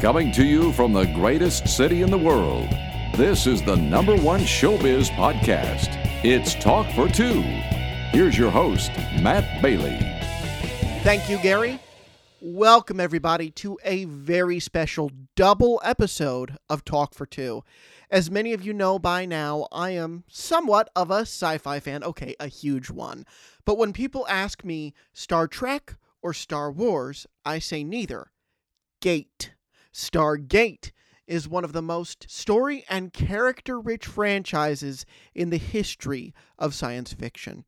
Coming to you from the greatest city in the world, this is the number one showbiz podcast. It's Talk for Two. Here's your host, Matt Bailey. Thank you, Gary. Welcome, everybody, to a very special double episode of Talk for Two. As many of you know by now, I am somewhat of a sci fi fan. Okay, a huge one. But when people ask me Star Trek or Star Wars, I say neither. Gate. Stargate is one of the most story and character rich franchises in the history of science fiction.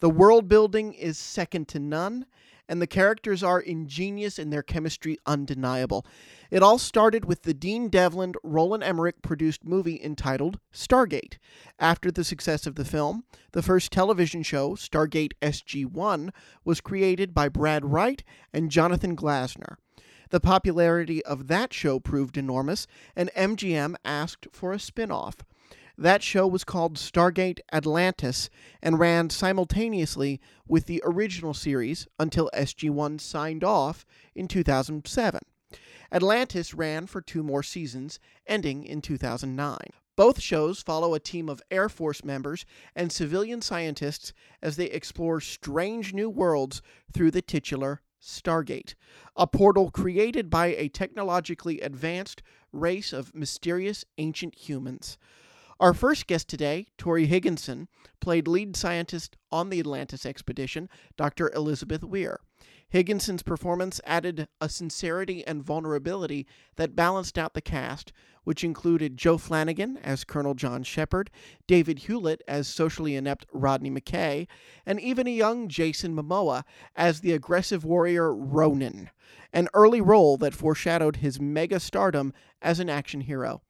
The world building is second to none, and the characters are ingenious and their chemistry undeniable. It all started with the Dean Devlin, Roland Emmerich produced movie entitled Stargate. After the success of the film, the first television show, Stargate SG 1, was created by Brad Wright and Jonathan Glasner. The popularity of that show proved enormous, and MGM asked for a spin off. That show was called Stargate Atlantis and ran simultaneously with the original series until SG1 signed off in 2007. Atlantis ran for two more seasons, ending in 2009. Both shows follow a team of Air Force members and civilian scientists as they explore strange new worlds through the titular Stargate, a portal created by a technologically advanced race of mysterious ancient humans. Our first guest today, Torri Higginson, played lead scientist on the Atlantis expedition, Dr. Elizabeth Weir. Higginson's performance added a sincerity and vulnerability that balanced out the cast, which included Joe Flanigan as Colonel John Sheppard, David Hewlett as socially inept Rodney McKay, and even a young Jason Momoa as the aggressive warrior Ronan, an early role that foreshadowed his mega stardom as an action hero.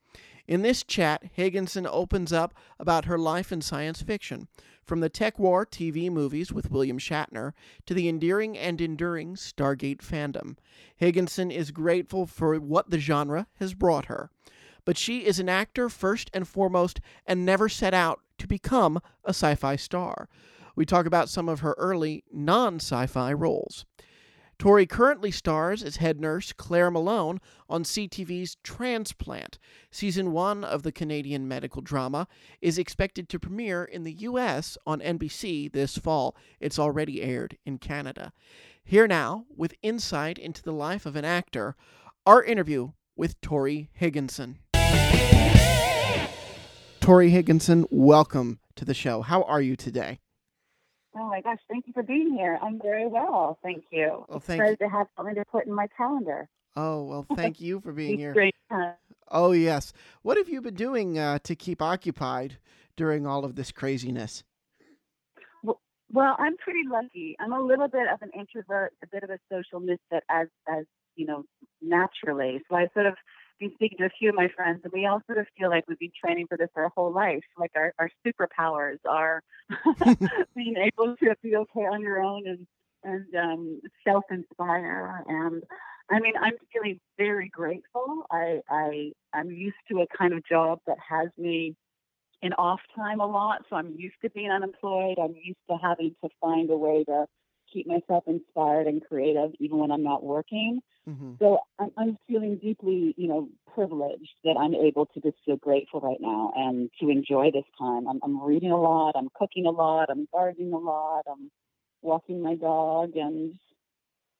In this chat, Higginson opens up about her life in science fiction, from the TekWar TV movies with William Shatner to the endearing and enduring Stargate fandom. Higginson is grateful for what the genre has brought her. But she is an actor first and foremost and never set out to become a sci fi star. We talk about some of her early non sci fi roles. Torri currently stars as head nurse Claire Malone on CTV's Transplant. Season one of the Canadian medical drama is expected to premiere in the U.S. on NBC this fall. It's already aired in Canada. Here now, with insight into the life of an actor, our interview with Torri Higginson. Torri Higginson, welcome to the show. How are you today? Oh my gosh, thank you for being here. I'm very well, thank you. Well, thank Excited to have something to put in my calendar. Oh, well, thank you for being here. Great. Oh, yes. What have you been doing uh, to keep occupied during all of this craziness? Well, well, I'm pretty lucky. I'm a little bit of an introvert, a bit of a social misfit, as as you know, naturally. So I sort of been speaking to a few of my friends, and we all sort of feel like we've been training for this our whole life. Like our, our superpowers are being able to be okay on your own and and um, self-inspire. And I mean, I'm feeling very grateful. I I I'm used to a kind of job that has me in off time a lot, so I'm used to being unemployed. I'm used to having to find a way to keep myself inspired and creative even when I'm not working. Mm-hmm. So I'm, I'm, feeling deeply, you know, privileged that I'm able to just feel grateful right now and to enjoy this time. I'm, I'm reading a lot, I'm cooking a lot, I'm gardening a lot, I'm walking my dog, and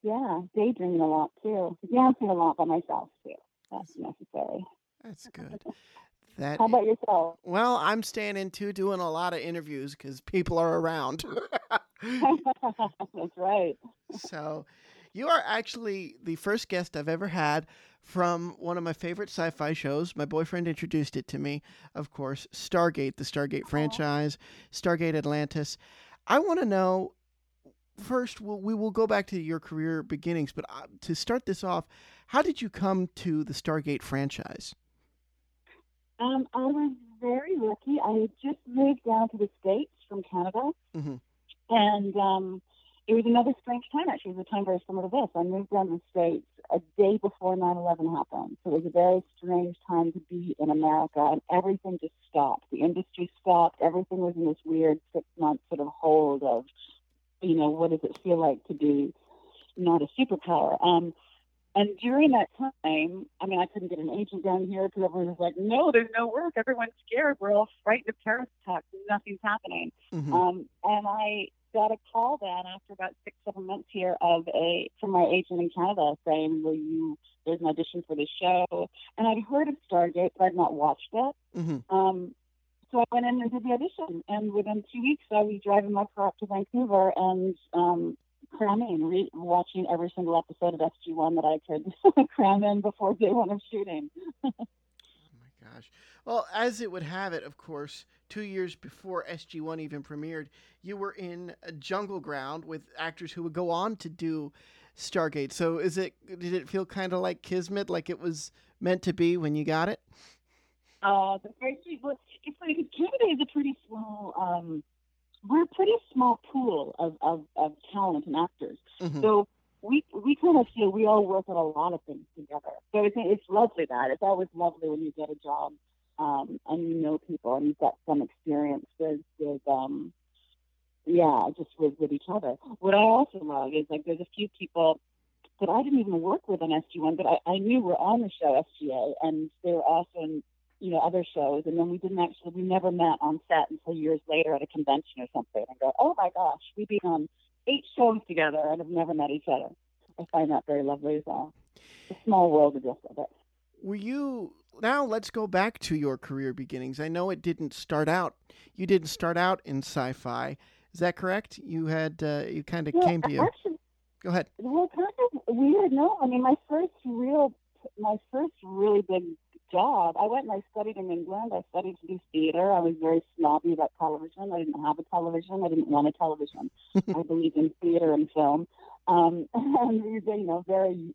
yeah, daydreaming a lot too. Dancing a lot by myself too. That's necessary. That's good. That, How about yourself? Well, I'm staying in too, doing a lot of interviews because people are around. That's right. So, you are actually the first guest I've ever had from one of my favorite sci fi shows. My boyfriend introduced it to me, of course, Stargate, the Stargate franchise, Stargate Atlantis. I want to know first, we'll, we will go back to your career beginnings, but uh, to start this off, how did you come to the Stargate franchise? Um, I was very lucky. I had just moved down to the States from Canada. Mm-hmm. And um, it was another strange time, actually. It was a time very similar to this. I moved down to the States a day before 9 11 happened. So it was a very strange time to be in America, and everything just stopped. The industry stopped. Everything was in this weird six month sort of hold of, you know, what does it feel like to be not a superpower? Um, And during that time, I mean, I couldn't get an agent down here because everyone was like, no, there's no work. Everyone's scared. We're all frightened of terrorist attacks. Nothing's happening. Mhm. Um, and I got a call then after about six, seven months here of a from my agent in Canada saying, "Will you? There's an audition for the show." And I'd heard of Stargate, but I'd not watched it. Mhm. Um, so I went in and did the audition, and within two weeks, I was driving my car up to Vancouver and um, cramming, re- watching every single episode of SG1 that I could cram in before day one of shooting. Oh my gosh. Well, as it would have it, of course, two years before SG1 even premiered, you were in a Jungleground with actors who would go on to do Stargate. So, is it? Did it feel kind of like Kismet, like it was meant to be when you got it? Uh, the first week was it's because Canada is a pretty small. Um, we're a pretty small pool of, of, of talent and actors. Mhm. So we we kind of feel we all work on a lot of things together. So it's it's lovely that it's always lovely when you get a job um, and you know people and you've got some experience with with um, yeah just with with each other. What I also love is like there's a few people that I didn't even work with on SG1, but I, I knew were on the show SGA, and they were also in you know other shows, and then we didn't actually we never met on set until years later at a convention or something, and go oh my gosh we've been on eight shows together and have never met each other. I find that very lovely as well. It's a small world to just with it. Were you now? Let's go back to your career beginnings. I know it didn't start out. You didn't start out in sci-fi. Is that correct? You had uh, you kind of Yeah, came to you. Actually, Go ahead. well, kind of weird. No, I mean, my first real, my first really big job. I went and I studied in England. I studied to do theater. I was very snobby about television. I didn't have a television. I didn't want a television. I believed in theater and film. Um, and you know, very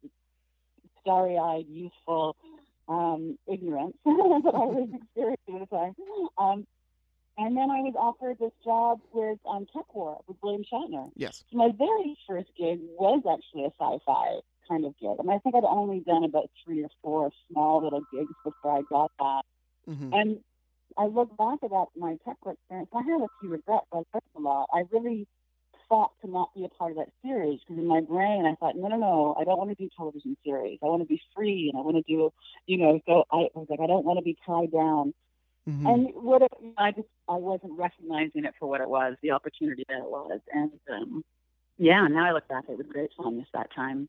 starry-eyed, youthful um, ignorance that I was experiencing at the time. Um, and then I was offered this job with um, TekWar with William Shatner. Yes. So my very first gig was actually a sci-fi kind of gig. I mean, I think I'd only done about three or four small little gigs before I got that. hmm And I look back at that my tech work experience. I have a few regrets. I learned a lot. I really fought to not be a part of that series because in my brain I thought, no, no, no, I don't want to do television series. I want to be free and I want to do, you know. So I was like, I don't want to be tied down. hmm And what it, I just I wasn't recognizing it for what it was, the opportunity that it was. And um, yeah, now I look back, it was great fun this that time.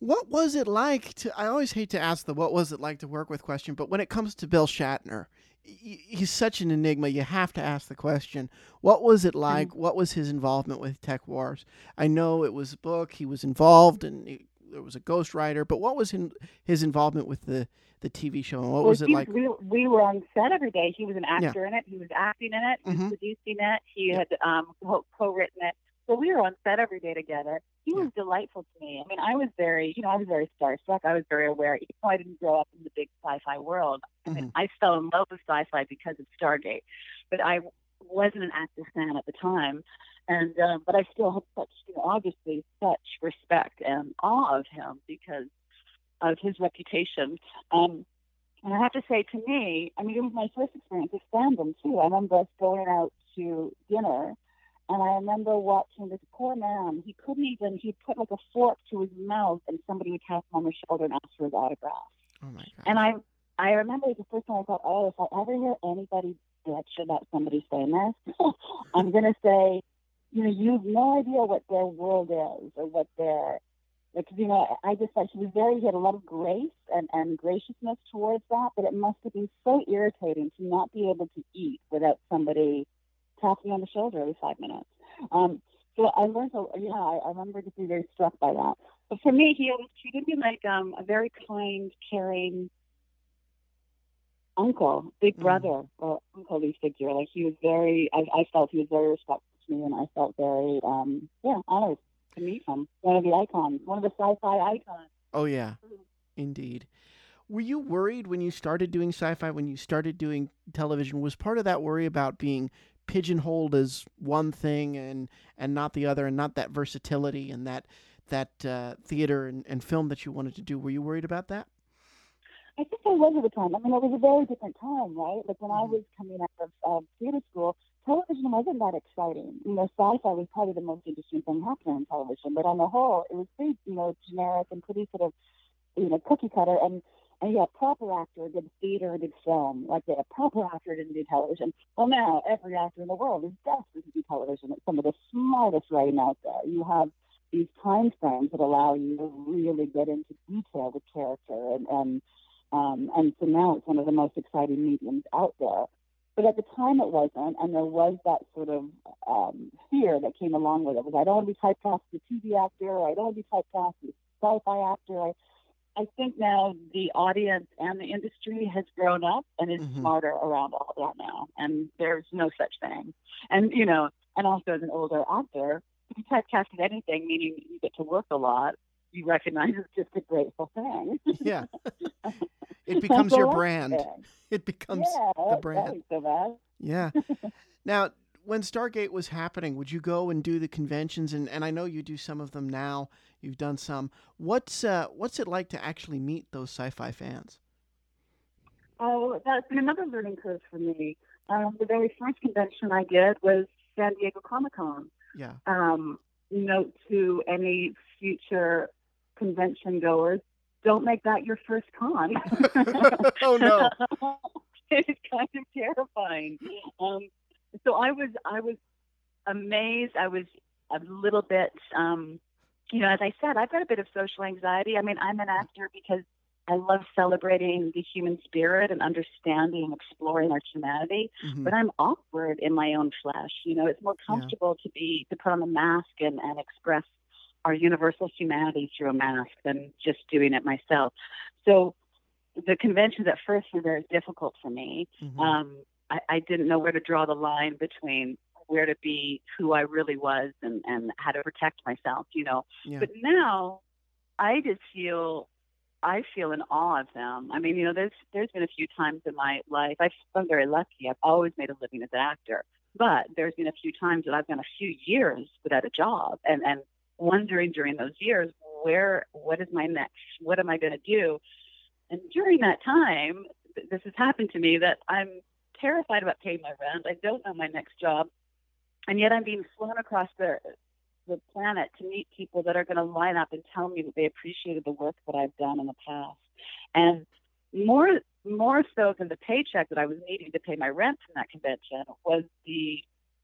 What was it like to? I always hate to ask the "what was it like to work with" question, but when it comes to Bill Shatner, he's such an enigma. You have to ask the question: What was it like? What was his involvement with TekWars? I know it was a book. He was involved, and he, there was a ghostwriter. But what was his, his involvement with the the TV show? And what Well, was it he like? We, we were on set every day. He was an actor in it. He was acting in it. He was Mhm. producing it. He had um, co- co-written it. So we were on set every day together. He was delightful to me. I mean, I was very, you know, I was very starstruck. I was very aware. Even though I didn't grow up in the big sci-fi world, I mean, Mhm. I fell in love with sci-fi because of Stargate. But I wasn't an active fan at the time. And um, but I still had such, you know, obviously such respect and awe of him because of his reputation. Um, and I have to say, to me, I mean, it was my first experience with fandom too. I remember us going out to dinner, and I remember watching this poor man. He couldn't even. He put like a fork to his mouth, and somebody would tap him on the shoulder and ask for his autograph. oh my god! And I, I remember the first time I thought, oh, if I ever hear anybody bitch about somebody famous, I'm gonna say, you know, you have no idea what their world is or what their like, you know, I just thought he was very, he had a lot of grace and, and graciousness towards that, but it must have been so irritating to not be able to eat without somebody tapping you on the shoulder every five minutes. Um, so I learned, a, yeah, I, I remember just being very struck by that. But for me, he always treated me like um, a very kind, caring uncle, big Mhm. brother, or unclely figure. Like he was very, I, I felt he was very respectful to me, and I felt very, um, yeah, honored to meet him. One of the icons, one of the sci-fi icons. Oh yeah, indeed. Were you worried when you started doing sci-fi? When you started doing television, was part of that worry about being pigeonholed as one thing and and not the other, and not that versatility and that that uh, theater and, and film that you wanted to do? Were you worried about that? I think I was at the time. I mean, it was a very different time, right? Like when I Mhm. was coming out of uh, theater school, television wasn't that exciting. You know, sci-fi was probably the most interesting thing happening on television, but on the whole, it was pretty, you know, generic and pretty sort of, you know, cookie cutter. And and yeah, proper actor did theater, did film. Like a proper actor didn't do television. Well, now every actor in the world is desperate to do television. It's some of the smartest writing out there. You have these time frames that allow you to really get into detail with character, and and um, and so now it's one of the most exciting mediums out there. But at the time it wasn't, and there was that sort of um, fear that came along with it. Was I don't want to be typecast as a TV actor, or I don't want to be typecast as a sci-fi actor. I, I think now the audience and the industry has grown up and is Mhm. smarter around all that now, and there's no such thing. And you know, and also as an older actor, to be typecast as anything, meaning you get to work a lot, you recognize it's just a grateful thing. Yeah. it becomes your brand. thing. It becomes yeah, the brand. So. Yeah. now, when Stargate was happening, would you go and do the conventions? And, and I know you do some of them now. You've done some. What's uh, what's it like to actually meet those sci-fi fans? Oh, that's been another learning curve for me. Um, the very first convention I did was San Diego Comic Con. Yeah. Um, note to any future convention goers: don't make that your first con. oh no. it's kind of terrifying. Um, so I was, I was amazed. I was a little bit, um, you know, as I said, I've got a bit of social anxiety. I mean, I'm an actor because I love celebrating the human spirit and understanding exploring our humanity. Mhm. But I'm awkward in my own flesh. You know, it's more comfortable to be to put on a mask and, and express our universal humanity through a mask than just doing it myself. So the conventions at first were very difficult for me. Mhm. Um, I, I didn't know where to draw the line between where to be who I really was and, and how to protect myself, you know. yeah. But now I just feel I feel in awe of them. I mean, you know, there's there's been a few times in my life I've been very lucky. I've always made a living as an actor. But there's been a few times that I've been a few years without a job and, and wondering during those years where what is my next what am I gonna do? And during that time th- this has happened to me that I'm terrified about paying my rent. I don't know my next job. And yet I'm being flown across the the planet to meet people that are going to line up and tell me that they appreciated the work that I've done in the past. And more more so than the paycheck that I was needing to pay my rent from that convention was the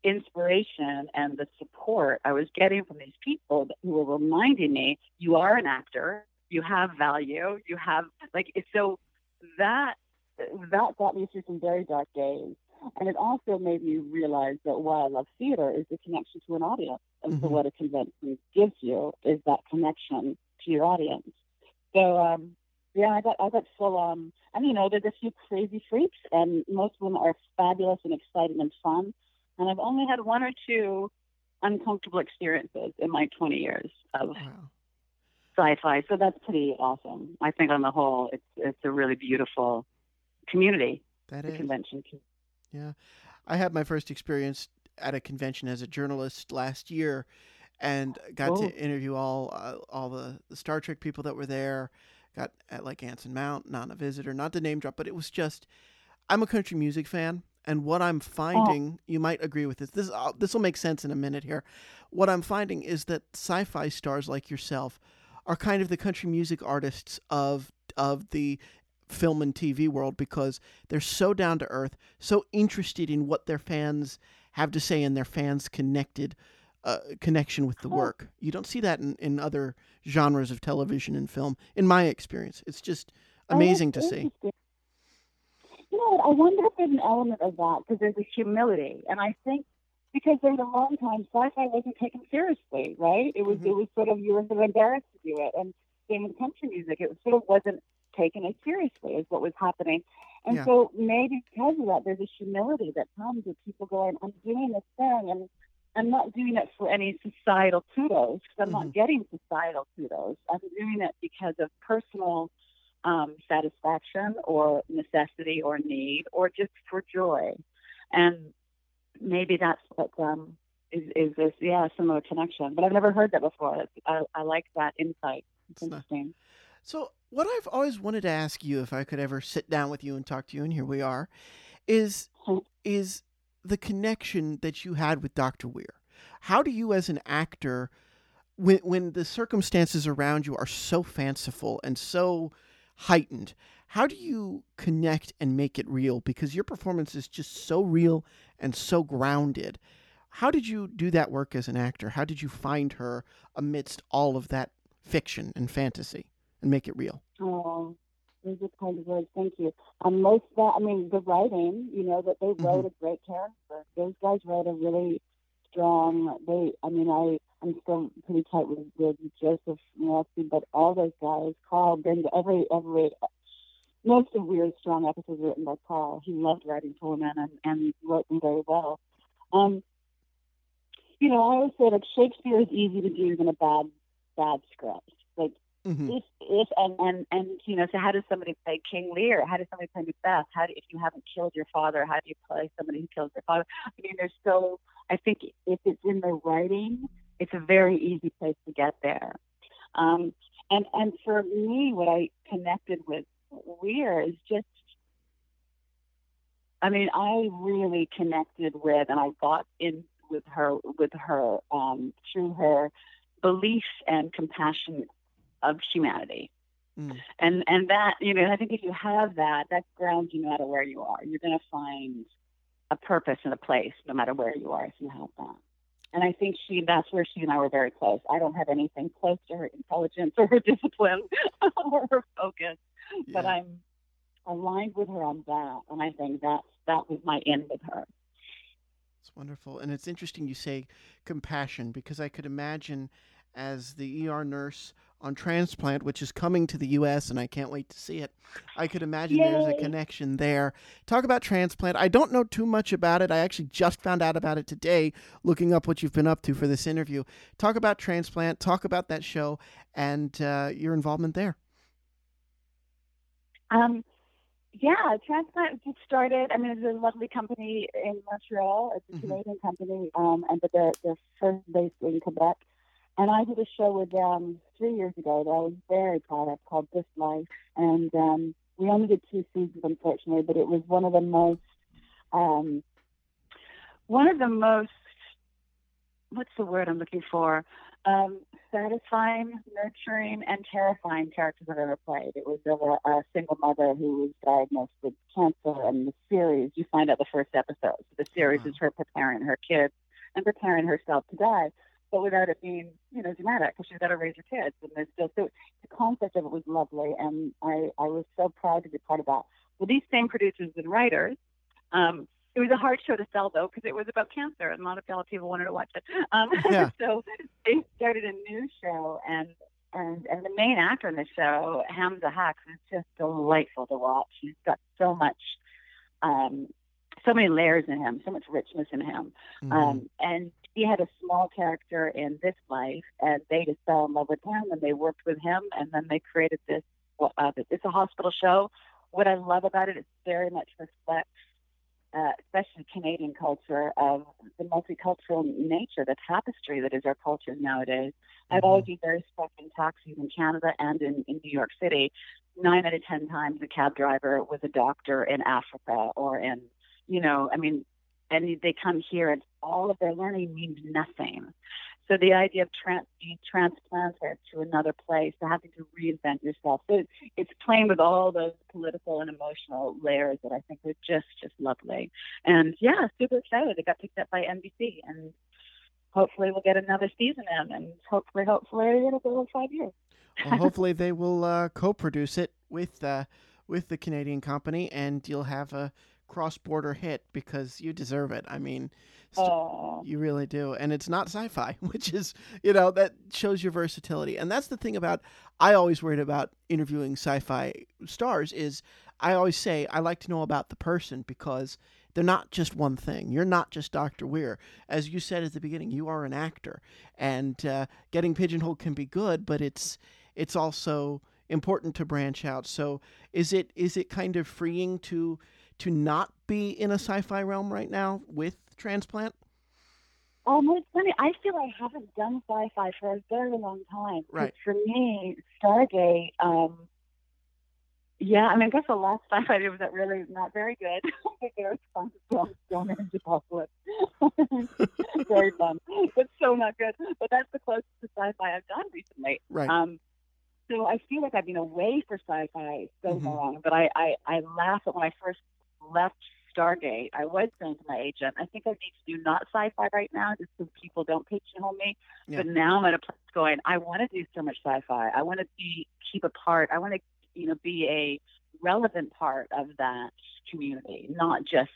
inspiration and the support I was getting from these people who were reminding me, you are an actor, you have value, you have like so that that got me through some very dark days. And it also made me realize that why I love theater is the connection to an audience. And so Mhm. what a convention gives you is that connection to your audience. So um yeah, I got I got full on and you know, there's a few crazy freaks and most of them are fabulous and exciting and fun. And I've only had one or two uncomfortable experiences in my twenty years of Wow. sci-fi. So that's pretty awesome. I think on the whole it's it's a really beautiful community, That the is. convention Yeah. I had my first experience at a convention as a journalist last year and got Oh. to interview all uh, all the, the Star Trek people that were there. Got at like Anson Mount, not a visitor, not the name drop, but it was just I'm a country music fan and what I'm finding, you might agree with this. This uh, this will make sense in a minute here. What I'm finding is that sci-fi stars like yourself are kind of the country music artists of of the film and TV world because they're so down to earth, so interested in what their fans have to say, and their fans connected uh, connection with the work. You don't see that in, in other genres of television and film. In my experience, it's just Oh, amazing to see. You know what? I wonder if there's an element of that because there's a humility, and I think because there's a long time sci-fi wasn't taken seriously, right? It was Mhm. it was sort of you were sort of embarrassed to do it, and same with country music, it sort of wasn't taken as seriously as what was happening. And Yeah. so maybe because of that, there's a humility that comes with people going, "I'm doing this thing," and I'm not doing it for any societal kudos because I'm Mhm. not getting societal kudos. I'm doing it because of personal um, satisfaction or necessity or need or just for joy. And maybe that's what um, is, is this, yeah, similar connection. But I've never heard that before. I, I like that insight. It's It's not- interesting. So, what I've always wanted to ask you, if I could ever sit down with you and talk to you, and here we are, is is the connection that you had with Dr. Weir. How do you, as an actor, when when the circumstances around you are so fanciful and so heightened, how do you connect and make it real? Because your performance is just so real and so grounded. How did you do that work as an actor? How did you find her amidst all of that fiction and fantasy and make it real? Oh, those are kind of words. Thank you. Um, most of that, I mean, the writing, you know, that they wrote Mhm. a great character. Those guys wrote a really strong. They, I mean, I, I'm still pretty tight with, with Joseph Mallozzi, but all those guys, Carl, Binder, every, every, most of Weir's strong episodes were written by Carl. He loved writing for men and, and wrote them very well. Um, you know, I always say like Shakespeare is easy to do than a bad, bad script. Like hmm if if and and and you know so how does somebody play king lear? How does somebody play macbeth? How do if you haven't killed your father how do you play somebody who kills their father? I mean there's so i think if it's in the writing it's a very easy place to get there. Um and and for me what i connected with Lear is just i mean i really connected with and i got in with her with her um through her belief and compassion of humanity. Mm. And and that, you know, I think if you have that, that grounds you no matter where you are. You're gonna find a purpose and a place no matter where you are if you have that. And I think she that's where she and I were very close. I don't have anything close to her intelligence or her discipline or her focus. But I'm aligned with her on that. And I think that's that was my end with her. It's wonderful. And it's interesting you say compassion because I could imagine as the ER nurse on transplant, which is coming to the U.S., and I can't wait to see it, I could imagine there's a connection there. Talk about transplant. I don't know too much about it. I actually just found out about it today looking up what you've been up to for this interview. Talk about transplant, talk about that show, and uh, your involvement there. Um, yeah, Transplant just started. I mean, it's a lovely company in Montreal. It's a Mhm. Canadian company, um, and but they're, they're first based in Quebec. And I did a show with them three years ago that I was very proud of called This Life. And um, we only did two seasons, unfortunately, but it was one of the most, um, one of the most, what's the word I'm looking for? Um, satisfying, nurturing, and terrifying characters I've ever played. It was of a, a single mother who was diagnosed with cancer, and the series, you find out the first episode. So the series Wow. is her preparing her kids and preparing herself to die, but without it being, you know, dramatic because she's got to raise her kids. And there's still, so the concept of it was lovely, and I, I was so proud to be part of that. Well, these same producers and writers, um, it was a hard show to sell though because it was about cancer, and a lot of people wanted to watch it. Um, Yeah. so they started a new show, and and and the main actor in the show, Hamza Haq, is just delightful to watch. He's got so much, um, so many layers in him, so much richness in him. Mhm. Um, and he had a small character in this life, and they just fell in love with him, and they worked with him, and then they created this. well, Uh, it's a hospital show. What I love about it, it very much reflects, uh, especially Canadian culture, of the multicultural nature, the tapestry that is our culture nowadays. I've Mhm. always been very struck in taxis in Canada and in, in New York City. Nine out of ten times, the cab driver was a doctor in Africa or in, you know, I mean, and they come here and all of their learning means nothing. So the idea of trans- being transplanted to another place, to having to reinvent yourself, so it's playing with all those political and emotional layers that I think are just just lovely. And yeah, super excited. It got picked up by NBC, and hopefully we'll get another season in, and hopefully, hopefully it'll go five years. well, hopefully they will uh, co-produce it with uh, with the Canadian company, and you'll have a cross-border hit because you deserve it. I mean, Oh, you really do, and it's not sci-fi, which is you know that shows your versatility, and that's the thing about I always worried about interviewing sci-fi stars is I always say I like to know about the person because they're not just one thing. You're not just Dr. Weir. As you said at the beginning, you are an actor, and uh, getting pigeonholed can be good, but it's it's also important to branch out. So is it is it kind of freeing to to not be in a sci-fi realm right now with transplant? Um, it's funny. I feel I haven't done sci-fi for a very long time. Right. For me, Stargate, um, Yeah, I mean, I guess the last time I did was that really not very good. very fun Stonehenge Apocalypse. very fun, but so not good. But that's the closest to sci-fi I've done recently. Right. Um, so I feel like I've been away for sci-fi so Mhm. long, but I, I, I laugh at when I first left Stargate. I was saying to my agent, I think I need to do not sci-fi right now, just so people don't pigeonhole me. Yeah. But now I'm at a place going, I want to do so much sci-fi. I want to be keep a part. I want to, you know, be a relevant part of that community, not just,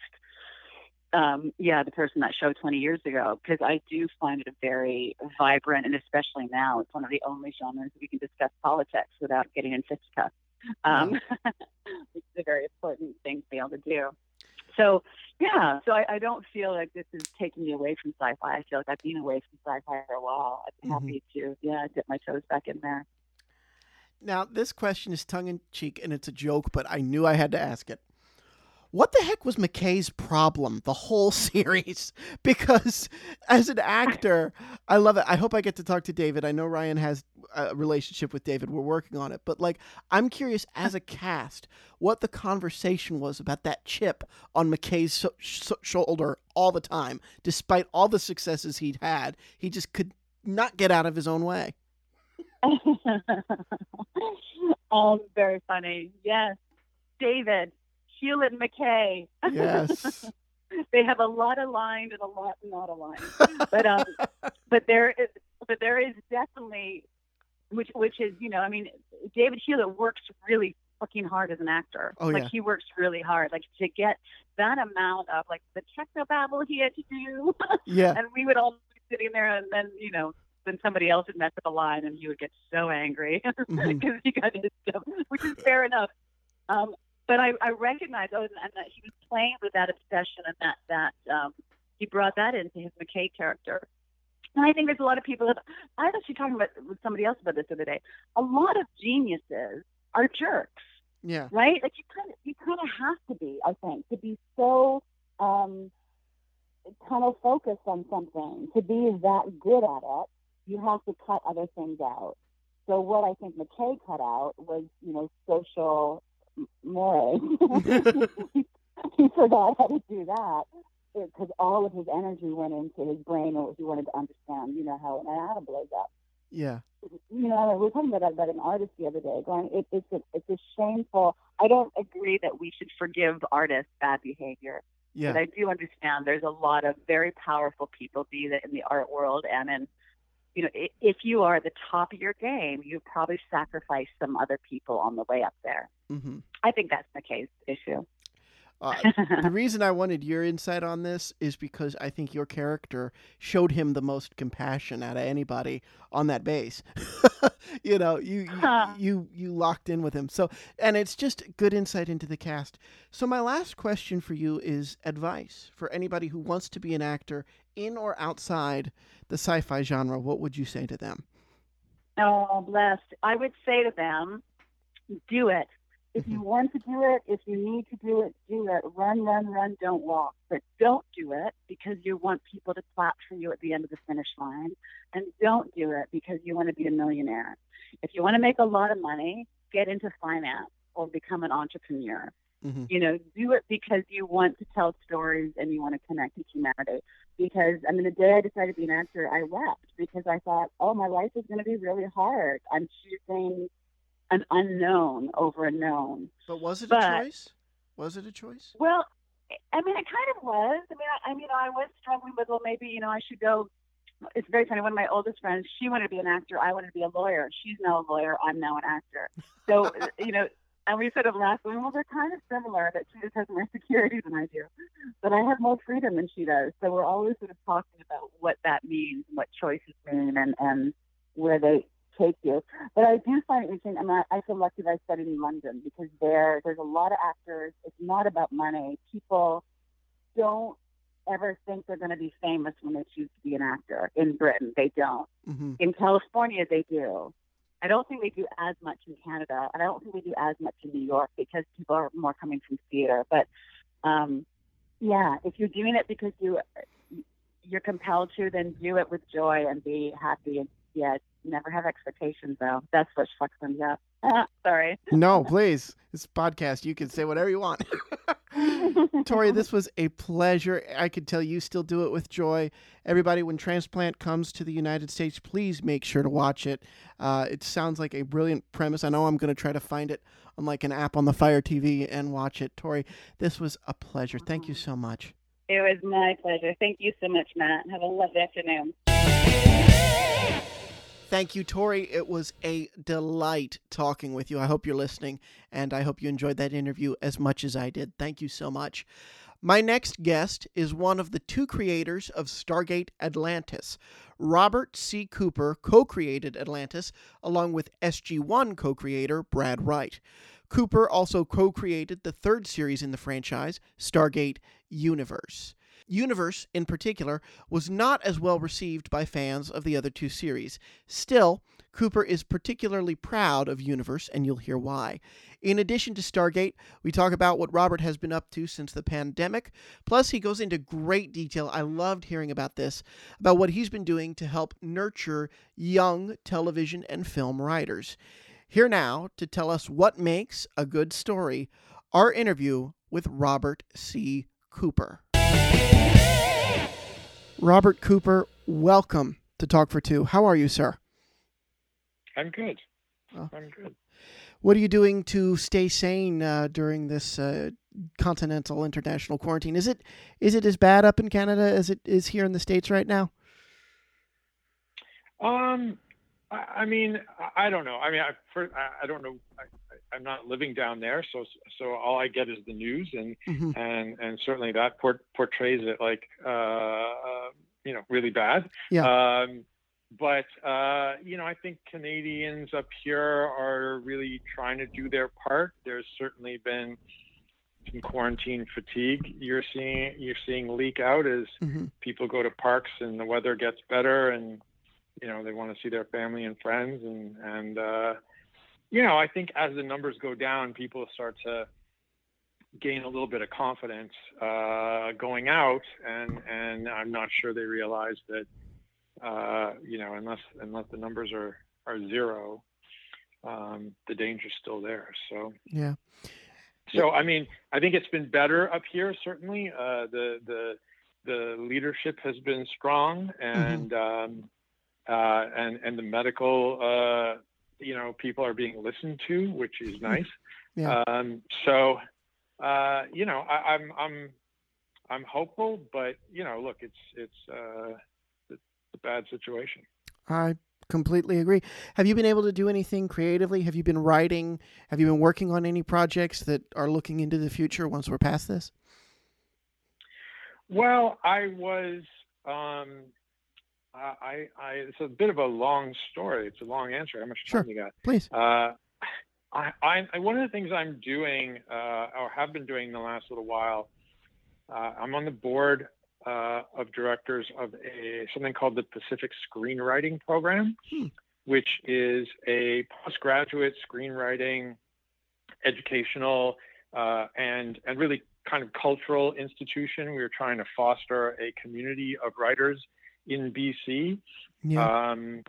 um, yeah, the person that showed 20 years ago. Because I do find it a very vibrant, and especially now, it's one of the only genres we can discuss politics without getting in fisticuffs. Um, which is a very important thing to be able to do. So, yeah, so I, I don't feel like this is taking me away from sci-fi. I feel like I've been away from sci-fi for a while. I'd be Mhm. happy to, yeah, dip my toes back in there. Now, this question is tongue in cheek and it's a joke, but I knew I had to ask it. What the heck was McKay's problem the whole series? Because as an actor, I love it. I hope I get to talk to David. I know Ryan has a relationship with David. We're working on it. But like I'm curious as a cast what the conversation was about that chip on McKay's so- sh- shoulder all the time despite all the successes he'd had. He just could not get out of his own way. um, very funny. Yes, David, Hewlett McKay. Yes. they have a lot aligned and a lot not aligned. but um, but there is, but there is definitely, which which is you know, I mean, David Hewlett works really fucking hard as an actor. Oh, like yeah. he works really hard. Like to get that amount of like the techno babble he had to do, yeah. and we would all be sitting there, and then you know. Then somebody else would mess up a line, and he would get so angry because Mhm. he got his stuff, which is fair enough. Um, but I, I recognize, oh, and that he was playing with that obsession, and that that um, he brought that into his McKay character. And I think there's a lot of people that I was actually talking about with somebody else about this the other day. A lot of geniuses are jerks, Yeah. right? Like you kind of you kind of have to be, I think, to be so um, kind of focused on something, to be that good at it. You have to cut other things out. So what I think McKay cut out was, you know, social m- mores. he, forgot how to do that because all of his energy went into his brain and what he wanted to understand, you know, how an atom blows up. Yeah. You know, we were talking about that about an artist the other day, going, it, it's a, it's a shameful. I don't agree that we should forgive artists bad behavior, Yeah. but I do understand there's a lot of very powerful people, be that in the art world and in, you know, if you are at the top of your game, you probably sacrifice some other people on the way up there. hmm I think that's McKay's issue. Uh, the reason I wanted your insight on this is because I think your character showed him the most compassion out of anybody on that base. you know, you you, you you locked in with him. So, and it's just good insight into the cast. So, my last question for you is advice for anybody who wants to be an actor in or outside the sci-fi genre. What would you say to them? Oh, blessed. I would say to them, do it. If you want to do it, if you need to do it, do it. Run, run, run, don't walk. But don't do it because you want people to clap for you at the end of the finish line. And don't do it because you want to be a millionaire. If you want to make a lot of money, get into finance or become an entrepreneur. Mhm. You know, do it because you want to tell stories and you want to connect with humanity. Because I mean, the day I decided to be an actor, I wept because I thought, oh, my life is going to be really hard. I'm choosing an unknown over a known. But was it a choice? Was it a choice? Well, I mean, it kind of was. I mean, I, I mean, I was struggling with, well, maybe you know, I should go. It's very funny. One of my oldest friends, she wanted to be an actor. I wanted to be a lawyer. She's now a lawyer. I'm now an actor. So, you know, and we sort of laughed. Well, they're kind of similar. That she just has more security than I do, but I have more freedom than she does. So we're always sort of talking about what that means, and what choices mean, and and where they take you. But I do find it interesting. I mean, I, I feel lucky that I studied in London because there, there's a lot of actors. It's not about money. People don't ever think they're going to be famous when they choose to be an actor. In Britain, they don't. hmm In California, they do. I don't think they do as much in Canada, and I don't think they do as much in New York because people are more coming from theater. But um, yeah, if you're doing it because you you're compelled to, then do it with joy and be happy and yeah, never have expectations though. That's what fucks things up. Sorry. No, please. This podcast, you can say whatever you want. Torri, this was a pleasure. I could tell you still do it with joy. Everybody, when Transplant comes to the United States, please make sure to watch it. Uh, it sounds like a brilliant premise. I know I'm going to try to find it on like an app on the Fire TV and watch it. Torri, this was a pleasure. Thank you so much. It was my pleasure. Thank you so much, Matt. Have a lovely afternoon. Thank you, Torri. It was a delight talking with you. I hope you're listening, and I hope you enjoyed that interview as much as I did. Thank you so much. My next guest is one of the two creators of Stargate Atlantis. Robert C. Cooper co created Atlantis along with SG1 co creator Brad Wright. Cooper also co created the third series in the franchise, Stargate Universe. Universe, in particular, was not as well received by fans of the other two series. Still, Cooper is particularly proud of Universe, and you'll hear why. In addition to Stargate, we talk about what Robert has been up to since the pandemic. Plus, he goes into great detail. I loved hearing about this, about what he's been doing to help nurture young television and film writers. Here now to tell us what makes a good story, our interview with Robert C. Cooper. Robert Cooper, welcome to Talk for Two. How are you, sir? I'm good. Oh. I'm good. What are you doing to stay sane uh, during this uh, continental international quarantine? Is it is it as bad up in Canada as it is here in the states right now? Um, I, I mean, I don't know. I mean, I, for, I, I don't know. I, am not living down there, so so all I get is the news, and mm-hmm. and and certainly that port, portrays it like uh, uh, you know really bad. Yeah. Um, but uh, you know, I think Canadians up here are really trying to do their part. There's certainly been some quarantine fatigue you're seeing you're seeing leak out as mm-hmm. people go to parks and the weather gets better and you know they want to see their family and friends and and uh, you know I think as the numbers go down, people start to gain a little bit of confidence uh, going out, and and I'm not sure they realize that uh, you know unless unless the numbers are are zero, um, the danger's still there. So yeah. So I mean, I think it's been better up here. Certainly, uh, the the the leadership has been strong, and mm-hmm. um, uh, and and the medical uh, you know people are being listened to, which is nice. Yeah. Um, so uh, you know I, am I'm, I'm I'm hopeful, but you know look, it's it's uh, it's a bad situation. I completely agree. Have you been able to do anything creatively? Have you been writing? Have you been working on any projects that are looking into the future once we're past this? Well, I was um, I, I, it's a bit of a long story. It's a long answer. How much time sure. you got? Please. Uh, I, I, one of the things I'm doing, uh, or have been doing in the last little while, uh, I'm on the board uh, of directors of a something called the Pacific Screenwriting Program, hmm. which is a postgraduate screenwriting, educational, uh, and and really kind of cultural institution. We are trying to foster a community of writers in BC. Yeah. Um,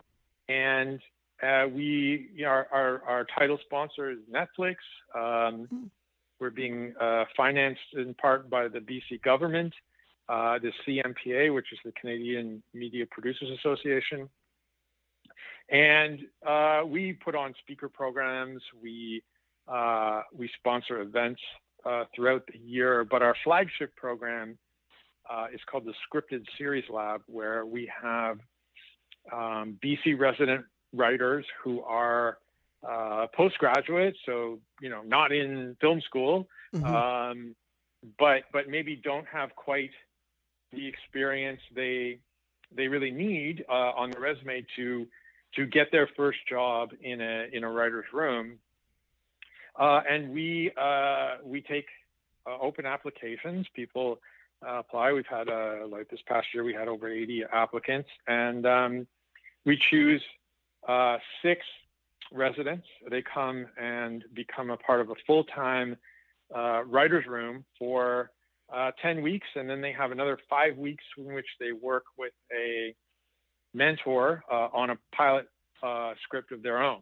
and uh, we, you know, our, our, our, title sponsor is Netflix. Um, mm. We're being uh, financed in part by the BC government, uh, the CMPA, which is the Canadian Media Producers Association. And uh, we put on speaker programs. We uh, we sponsor events uh, throughout the year. But our flagship program uh, is called the Scripted Series Lab, where we have um, BC resident writers who are uh, postgraduate, so you know, not in film school, mm-hmm. um, but but maybe don't have quite the experience they they really need uh, on the resume to to get their first job in a in a writer's room. Uh, and we uh, we take uh, open applications. People uh, apply. We've had uh, like this past year, we had over 80 applicants, and um, we choose uh, six residents. They come and become a part of a full-time uh, writers' room for uh, 10 weeks, and then they have another five weeks in which they work with a mentor on a pilot script of their own.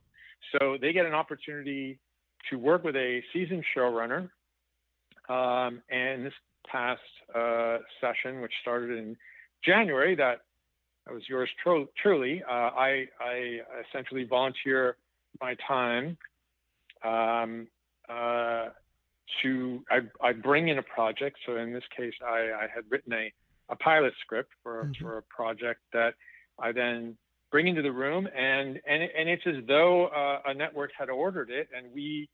So they get an opportunity to work with a seasoned showrunner. Um, and this past uh, session, which started in January, that, that was yours tro- truly. Uh, I, I, essentially volunteer my time um, uh, to I, I, bring in a project. So in this case, I, I had written a, a pilot script for, mm-hmm. for a project that I then bring into the room, and and and it's as though uh, a network had ordered it, and we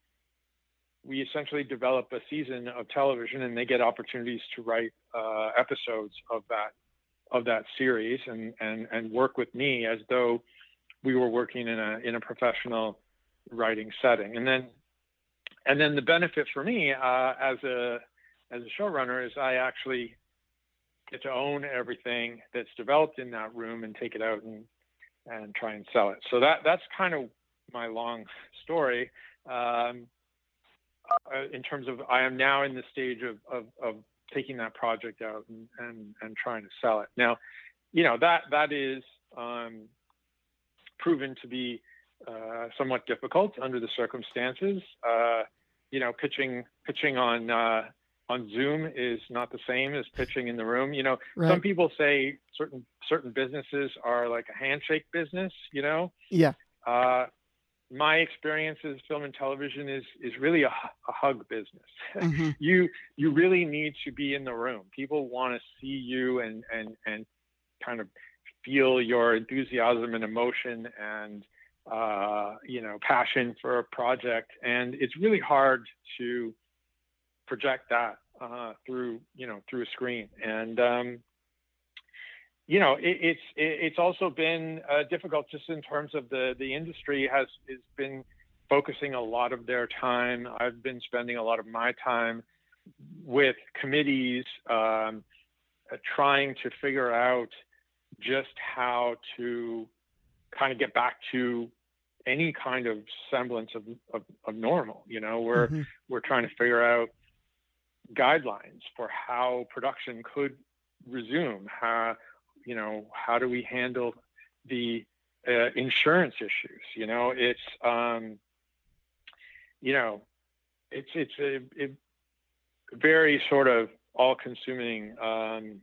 we essentially develop a season of television, and they get opportunities to write uh, episodes of that of that series, and and and work with me as though we were working in a in a professional writing setting, and then and then the benefit for me uh, as a as a showrunner is I actually get to own everything that's developed in that room and take it out and and try and sell it. So that that's kind of my long story. Um, uh, in terms of, I am now in the stage of, of, of taking that project out and, and, and trying to sell it. Now, you know that that is um, proven to be uh, somewhat difficult under the circumstances. Uh, you know, pitching pitching on uh, on Zoom is not the same as pitching in the room. You know, right. some people say certain certain businesses are like a handshake business. You know. Yeah. My experience as film and television is is really a, a hug business. Mm-hmm. you you really need to be in the room. People want to see you and and and kind of feel your enthusiasm and emotion and uh, you know passion for a project. And it's really hard to project that uh, through you know through a screen. And um, you know, it, it's it, it's also been uh, difficult just in terms of the the industry has has been focusing a lot of their time. I've been spending a lot of my time with committees um, uh, trying to figure out just how to kind of get back to any kind of semblance of, of, of normal. You know, we're mm-hmm. we're trying to figure out guidelines for how production could resume, how you know, how do we handle the uh, insurance issues? You know, it's, um, you know, it's it's a, a very sort of all-consuming um,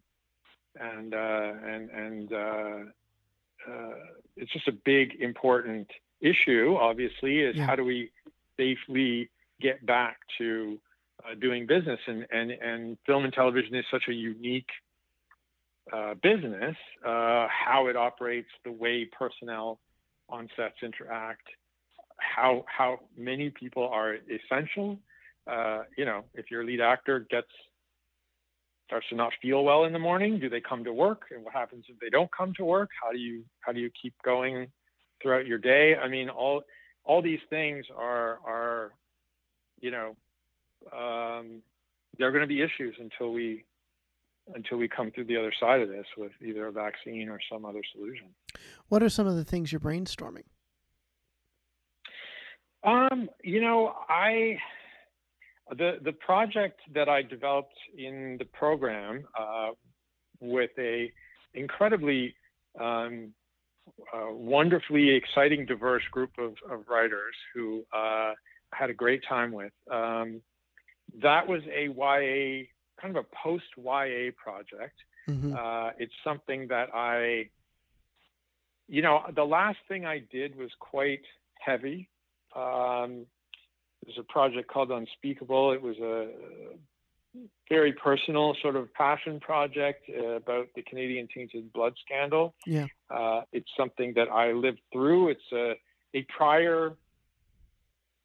and uh, and and uh, uh, it's just a big important issue. Obviously, is yeah. how do we safely get back to uh, doing business and and and film and television is such a unique uh, business, uh, how it operates, the way personnel on sets interact, how how many people are essential. Uh, you know, if your lead actor gets starts to not feel well in the morning, do they come to work? And what happens if they don't come to work? How do you how do you keep going throughout your day? I mean, all all these things are are you know um, they're going to be issues until we until we come through the other side of this with either a vaccine or some other solution. What are some of the things you're brainstorming? Um, you know, I the the project that I developed in the program uh, with a incredibly um, uh, wonderfully exciting, diverse group of, of writers who uh, had a great time with. Um, that was a YA kind of a post YA project. Mm-hmm. Uh, it's something that I, you know, the last thing I did was quite heavy. Um, there's a project called Unspeakable. It was a very personal sort of passion project uh, about the Canadian tainted blood scandal. Yeah. Uh, it's something that I lived through. It's a, a prior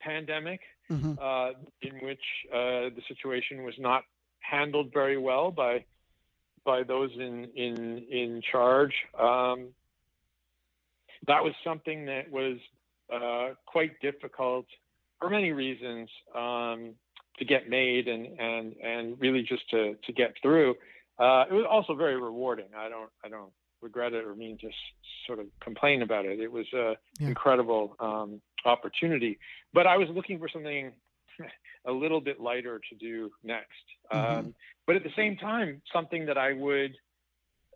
pandemic mm-hmm. uh, in which uh, the situation was not handled very well by by those in in in charge. Um, that was something that was uh, quite difficult for many reasons um, to get made and and and really just to to get through. Uh, it was also very rewarding. I don't I don't regret it or mean to sort of complain about it. It was an yeah. incredible um, opportunity, but I was looking for something a little bit lighter to do next. Mm-hmm. Um, but at the same time, something that I would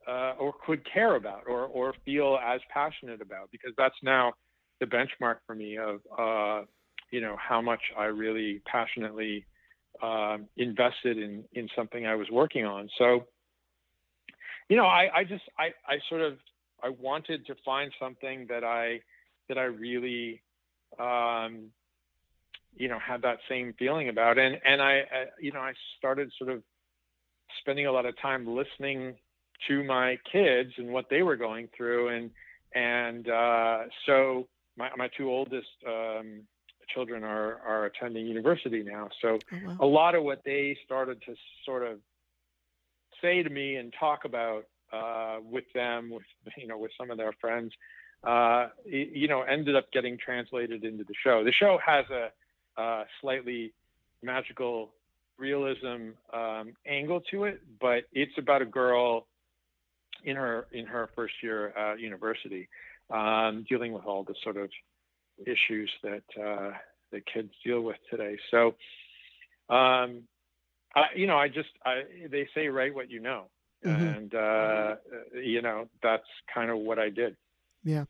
uh, or could care about or or feel as passionate about because that's now the benchmark for me of uh, you know how much I really passionately uh, invested in in something I was working on. So you know I, I just I, I sort of I wanted to find something that I that I really um, you know had that same feeling about. And and I, I you know I started sort of spending a lot of time listening to my kids and what they were going through. And and uh, so my, my two oldest um, children are are attending university now. So oh, wow. a lot of what they started to sort of say to me and talk about uh, with them with you know with some of their friends uh, you know ended up getting translated into the show. The show has a uh, slightly magical realism um, angle to it, but it's about a girl in her in her first year at university, um, dealing with all the sort of issues that uh, that kids deal with today. So, um, I, you know, I just I, they say write what you know, mm-hmm. and uh, you know that's kind of what I did. Yeah.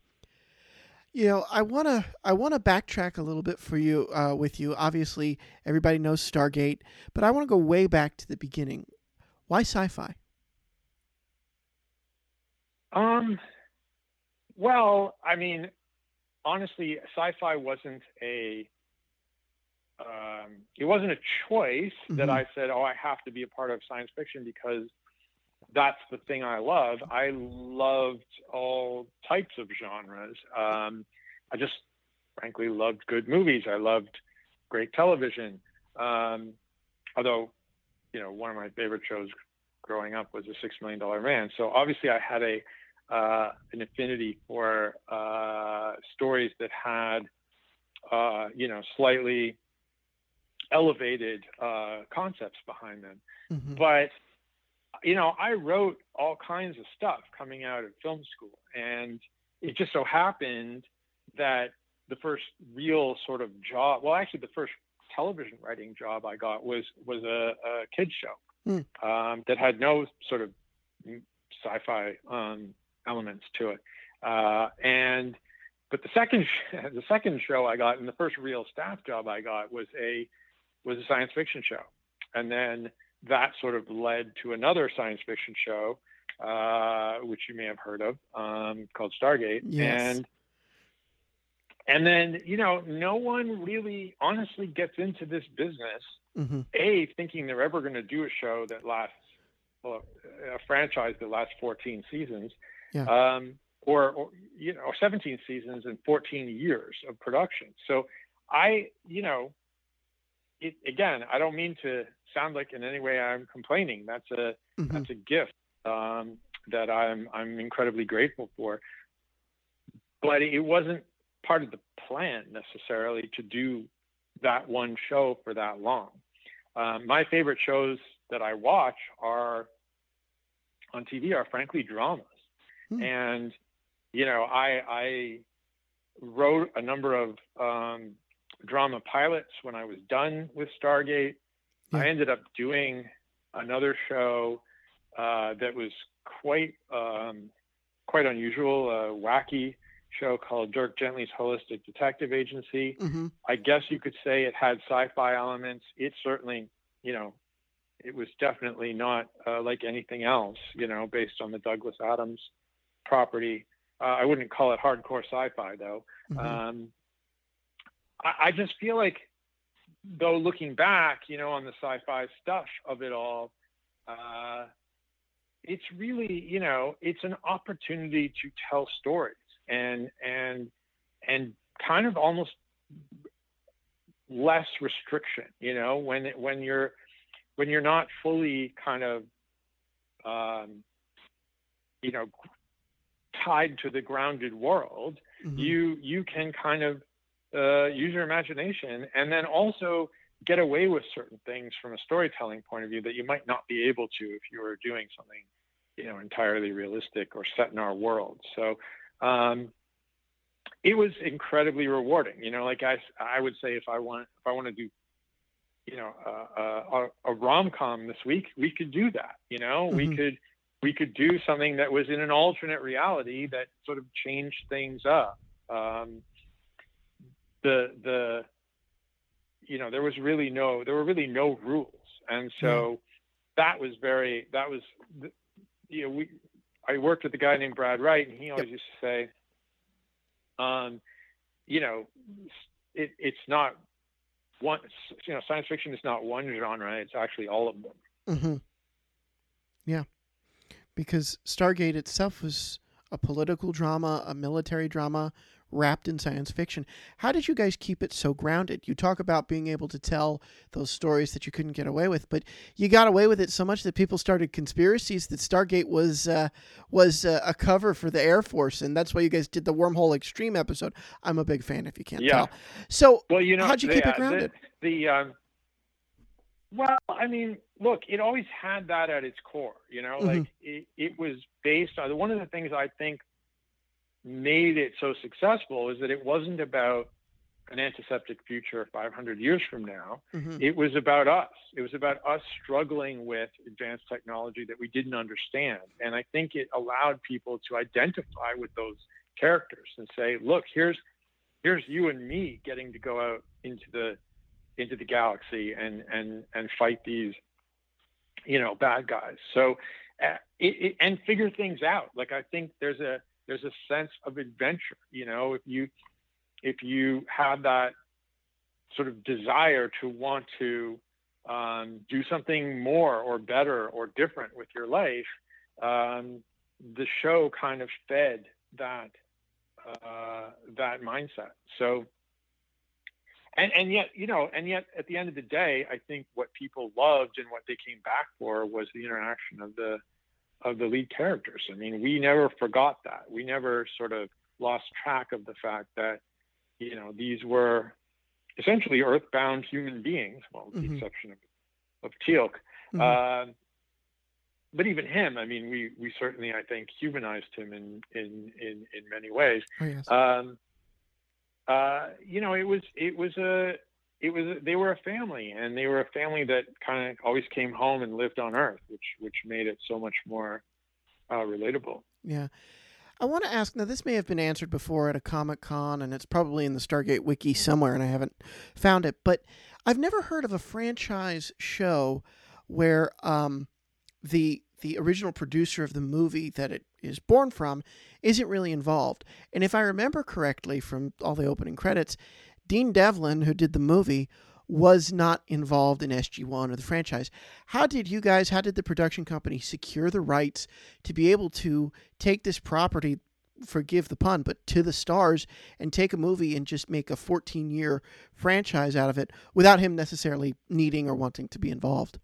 You know, I want to I want to backtrack a little bit for you uh, with you. Obviously, everybody knows Stargate, but I want to go way back to the beginning. Why sci-fi? Um, well, I mean, honestly, sci-fi wasn't a um, it wasn't a choice mm-hmm. that I said, oh, I have to be a part of science fiction because that's the thing I love. I loved all types of genres. Um, I just frankly loved good movies. I loved great television. Um, although, you know, one of my favorite shows growing up was A Six Million Dollar Man. So obviously, I had a uh, an affinity for uh, stories that had, uh, you know, slightly elevated uh, concepts behind them. Mm-hmm. But you know, I wrote all kinds of stuff coming out of film school, and it just so happened that the first real sort of job, well, actually, the first television writing job I got was was a, a kids show mm. um, that had no sort of sci-fi um, elements to it, uh, and but the second the second show I got and the first real staff job I got was a was a science fiction show, and then that sort of led to another science fiction show, uh, which you may have heard of, um, called Stargate. Yes. And and then you know, no one really honestly gets into this business. Mm-hmm. A thinking they're ever going to do a show that lasts, well, a franchise that lasts 14 seasons. Yeah. Um, or, or, you know, 17 seasons and 14 years of production. So I, you know, it, again, I don't mean to sound like in any way I'm complaining. That's a mm-hmm. that's a gift um, that I'm I'm incredibly grateful for. But it wasn't part of the plan necessarily to do that one show for that long. Um, my favorite shows that I watch are on TV are frankly dramas, mm. and you know I I wrote a number of um, drama pilots when I was done with Stargate. Yeah. I ended up doing another show uh, that was quite um, quite unusual, a wacky show called Dirk Gently's Holistic Detective Agency. Mm-hmm. I guess you could say it had sci-fi elements. It certainly, you know, it was definitely not uh, like anything else, you know, based on the Douglas Adams property. Uh, I wouldn't call it hardcore sci-fi though. Mm-hmm. Um, I, I just feel like though looking back, you know, on the sci-fi stuff of it all, uh, it's really, you know, it's an opportunity to tell stories and and and kind of almost less restriction, you know, when when you're when you're not fully kind of um, you know tied to the grounded world, mm-hmm. you you can kind of uh, use your imagination, and then also get away with certain things from a storytelling point of view that you might not be able to if you were doing something, you know, entirely realistic or set in our world. So um, it was incredibly rewarding. You know, like I, I would say if I want if I want to do, you know, uh, a, a rom com this week, we could do that. You know, mm-hmm. we could we could do something that was in an alternate reality that sort of changed things up. Um, the the you know there was really no there were really no rules, and so that was very that was you know we I worked with a guy named Brad Wright, and he always yep. used to say, um, you know, it, it's not one you know science fiction is not one genre; it's actually all of them. Mm-hmm. Yeah, because Stargate itself was a political drama, a military drama, wrapped in science fiction. How did you guys keep it so grounded? You talk about being able to tell those stories that you couldn't get away with, but you got away with it so much that people started conspiracies that Stargate was uh, was uh, a cover for the Air Force, and that's why you guys did the Wormhole Extreme episode. I'm a big fan, if you can't yeah. tell. So, well, you know, how'd you keep it grounded? The, the um, well, I mean, look, it always had that at its core. You know, mm-hmm. like it, it was based on one of the things I think made it so successful is that it wasn't about an antiseptic future 500 years from now. Mm-hmm. It was about us. It was about us struggling with advanced technology that we didn't understand. And I think it allowed people to identify with those characters and say, look, here's here's you and me getting to go out into the into the galaxy and and and fight these you know bad guys. So uh, it, it, and figure things out. Like I think there's a there's a sense of adventure. You know, if you if you have that sort of desire to want to um, do something more or better or different with your life, um, the show kind of fed that uh, that mindset. So, and and yet you know, and yet at the end of the day, I think what people loved and what they came back for was the interaction of the of the lead characters. I mean, we never forgot that. We never sort of lost track of the fact that, you know, these were essentially earthbound human beings, well, with mm-hmm. the exception of, of Teal'c. Mm-hmm. Uh, but even him, I mean, we, we certainly, I think, humanized him in, in, in, in many ways. Oh, yes. um, uh, you know, it was, it was a, it was they were a family and they were a family that kind of always came home and lived on earth which which made it so much more uh, relatable. Yeah. I want to ask now this may have been answered before at a comic con and it's probably in the stargate wiki somewhere and i haven't found it but i've never heard of a franchise show where um, the the original producer of the movie that it is born from isn't really involved. And if i remember correctly from all the opening credits Dean Devlin, who did the movie, was not involved in SG1 or the franchise. How did you guys, how did the production company secure the rights to be able to take this property, forgive the pun, but to the stars and take a movie and just make a 14 year franchise out of it without him necessarily needing or wanting to be involved?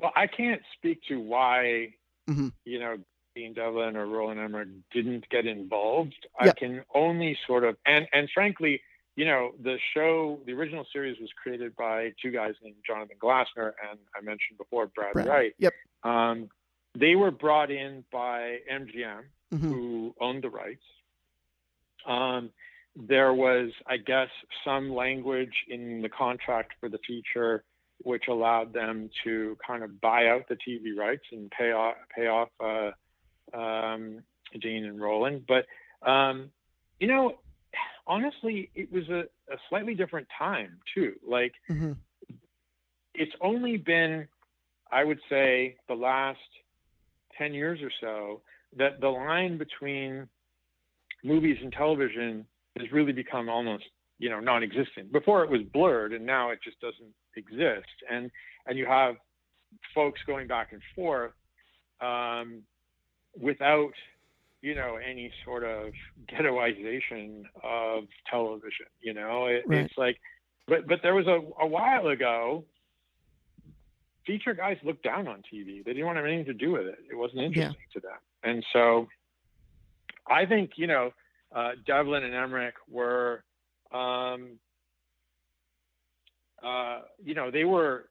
Well, I can't speak to why, mm-hmm. you know, Dean Devlin or Roland Emmerich didn't get involved. Yep. I can only sort of and and frankly, you know, the show, the original series was created by two guys named Jonathan Glassner and I mentioned before Brad, Brad. Wright. Yep. Um, they were brought in by MGM, mm-hmm. who owned the rights. Um, there was, I guess, some language in the contract for the feature which allowed them to kind of buy out the TV rights and pay off pay off uh, um, Dean and Roland. But um, you know, honestly, it was a, a, slightly different time too. Like mm-hmm. it's only been, I would say, the last ten years or so that the line between movies and television has really become almost you know non-existent before it was blurred and now it just doesn't exist and and you have folks going back and forth um, without you know any sort of ghettoization of television you know it, right. it's like but but there was a, a while ago feature guys looked down on tv they didn't want to have anything to do with it it wasn't interesting yeah. to them and so i think you know uh, devlin and emmerich were um, uh, you know they were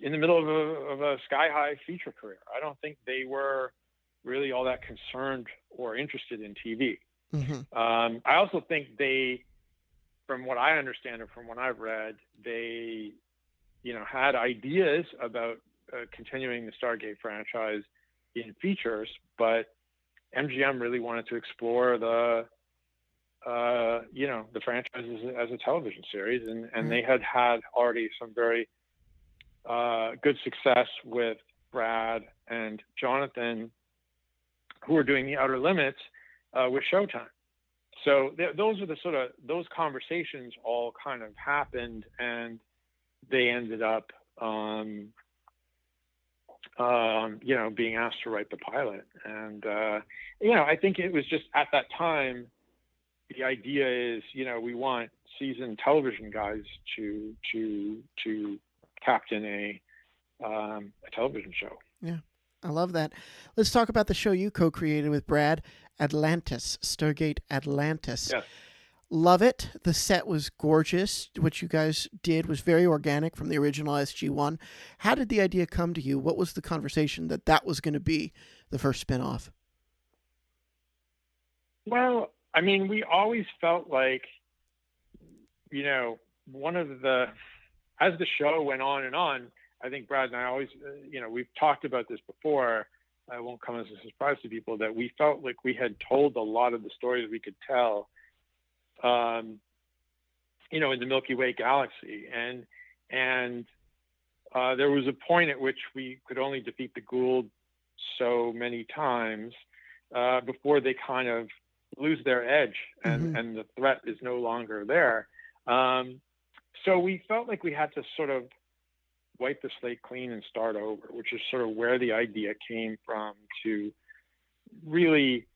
in the middle of a, of a sky high feature career. I don't think they were really all that concerned or interested in TV. Mm-hmm. Um, I also think they, from what I understand and from what I've read, they, you know, had ideas about uh, continuing the Stargate franchise in features, but MGM really wanted to explore the uh, you know the franchise as, as, a television series, and and mm-hmm. they had had already some very uh, good success with Brad and Jonathan, who are doing the Outer Limits uh, with Showtime. So th- those are the sort of those conversations all kind of happened, and they ended up, um, um, you know, being asked to write the pilot. And uh, you know, I think it was just at that time, the idea is, you know, we want seasoned television guys to to to captain a um, a television show. Yeah. I love that. Let's talk about the show you co-created with Brad, Atlantis, Stargate Atlantis. Yes. Love it. The set was gorgeous. What you guys did was very organic from the original SG1. How did the idea come to you? What was the conversation that that was going to be the first spinoff? Well, I mean, we always felt like, you know, one of the, as the show went on and on, I think Brad and I always, uh, you know, we've talked about this before. I won't come as a surprise to people that we felt like we had told a lot of the stories we could tell, um, you know, in the Milky Way galaxy, and and uh, there was a point at which we could only defeat the Goa'uld so many times uh, before they kind of lose their edge and, mm-hmm. and the threat is no longer there. Um, so we felt like we had to sort of wipe the slate clean and start over, which is sort of where the idea came from to really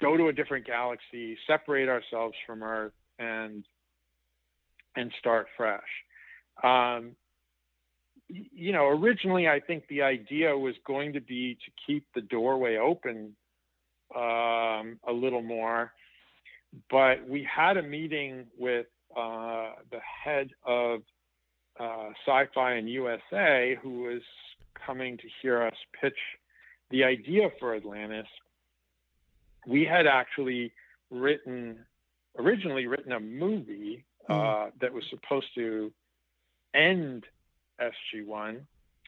go to a different galaxy, separate ourselves from Earth, and and start fresh. Um, you know, originally I think the idea was going to be to keep the doorway open um, a little more, but we had a meeting with uh, the head of uh, Sci-Fi and USA, who was coming to hear us pitch the idea for Atlantis. We had actually written, originally written a movie uh, mm. that was supposed to end SG1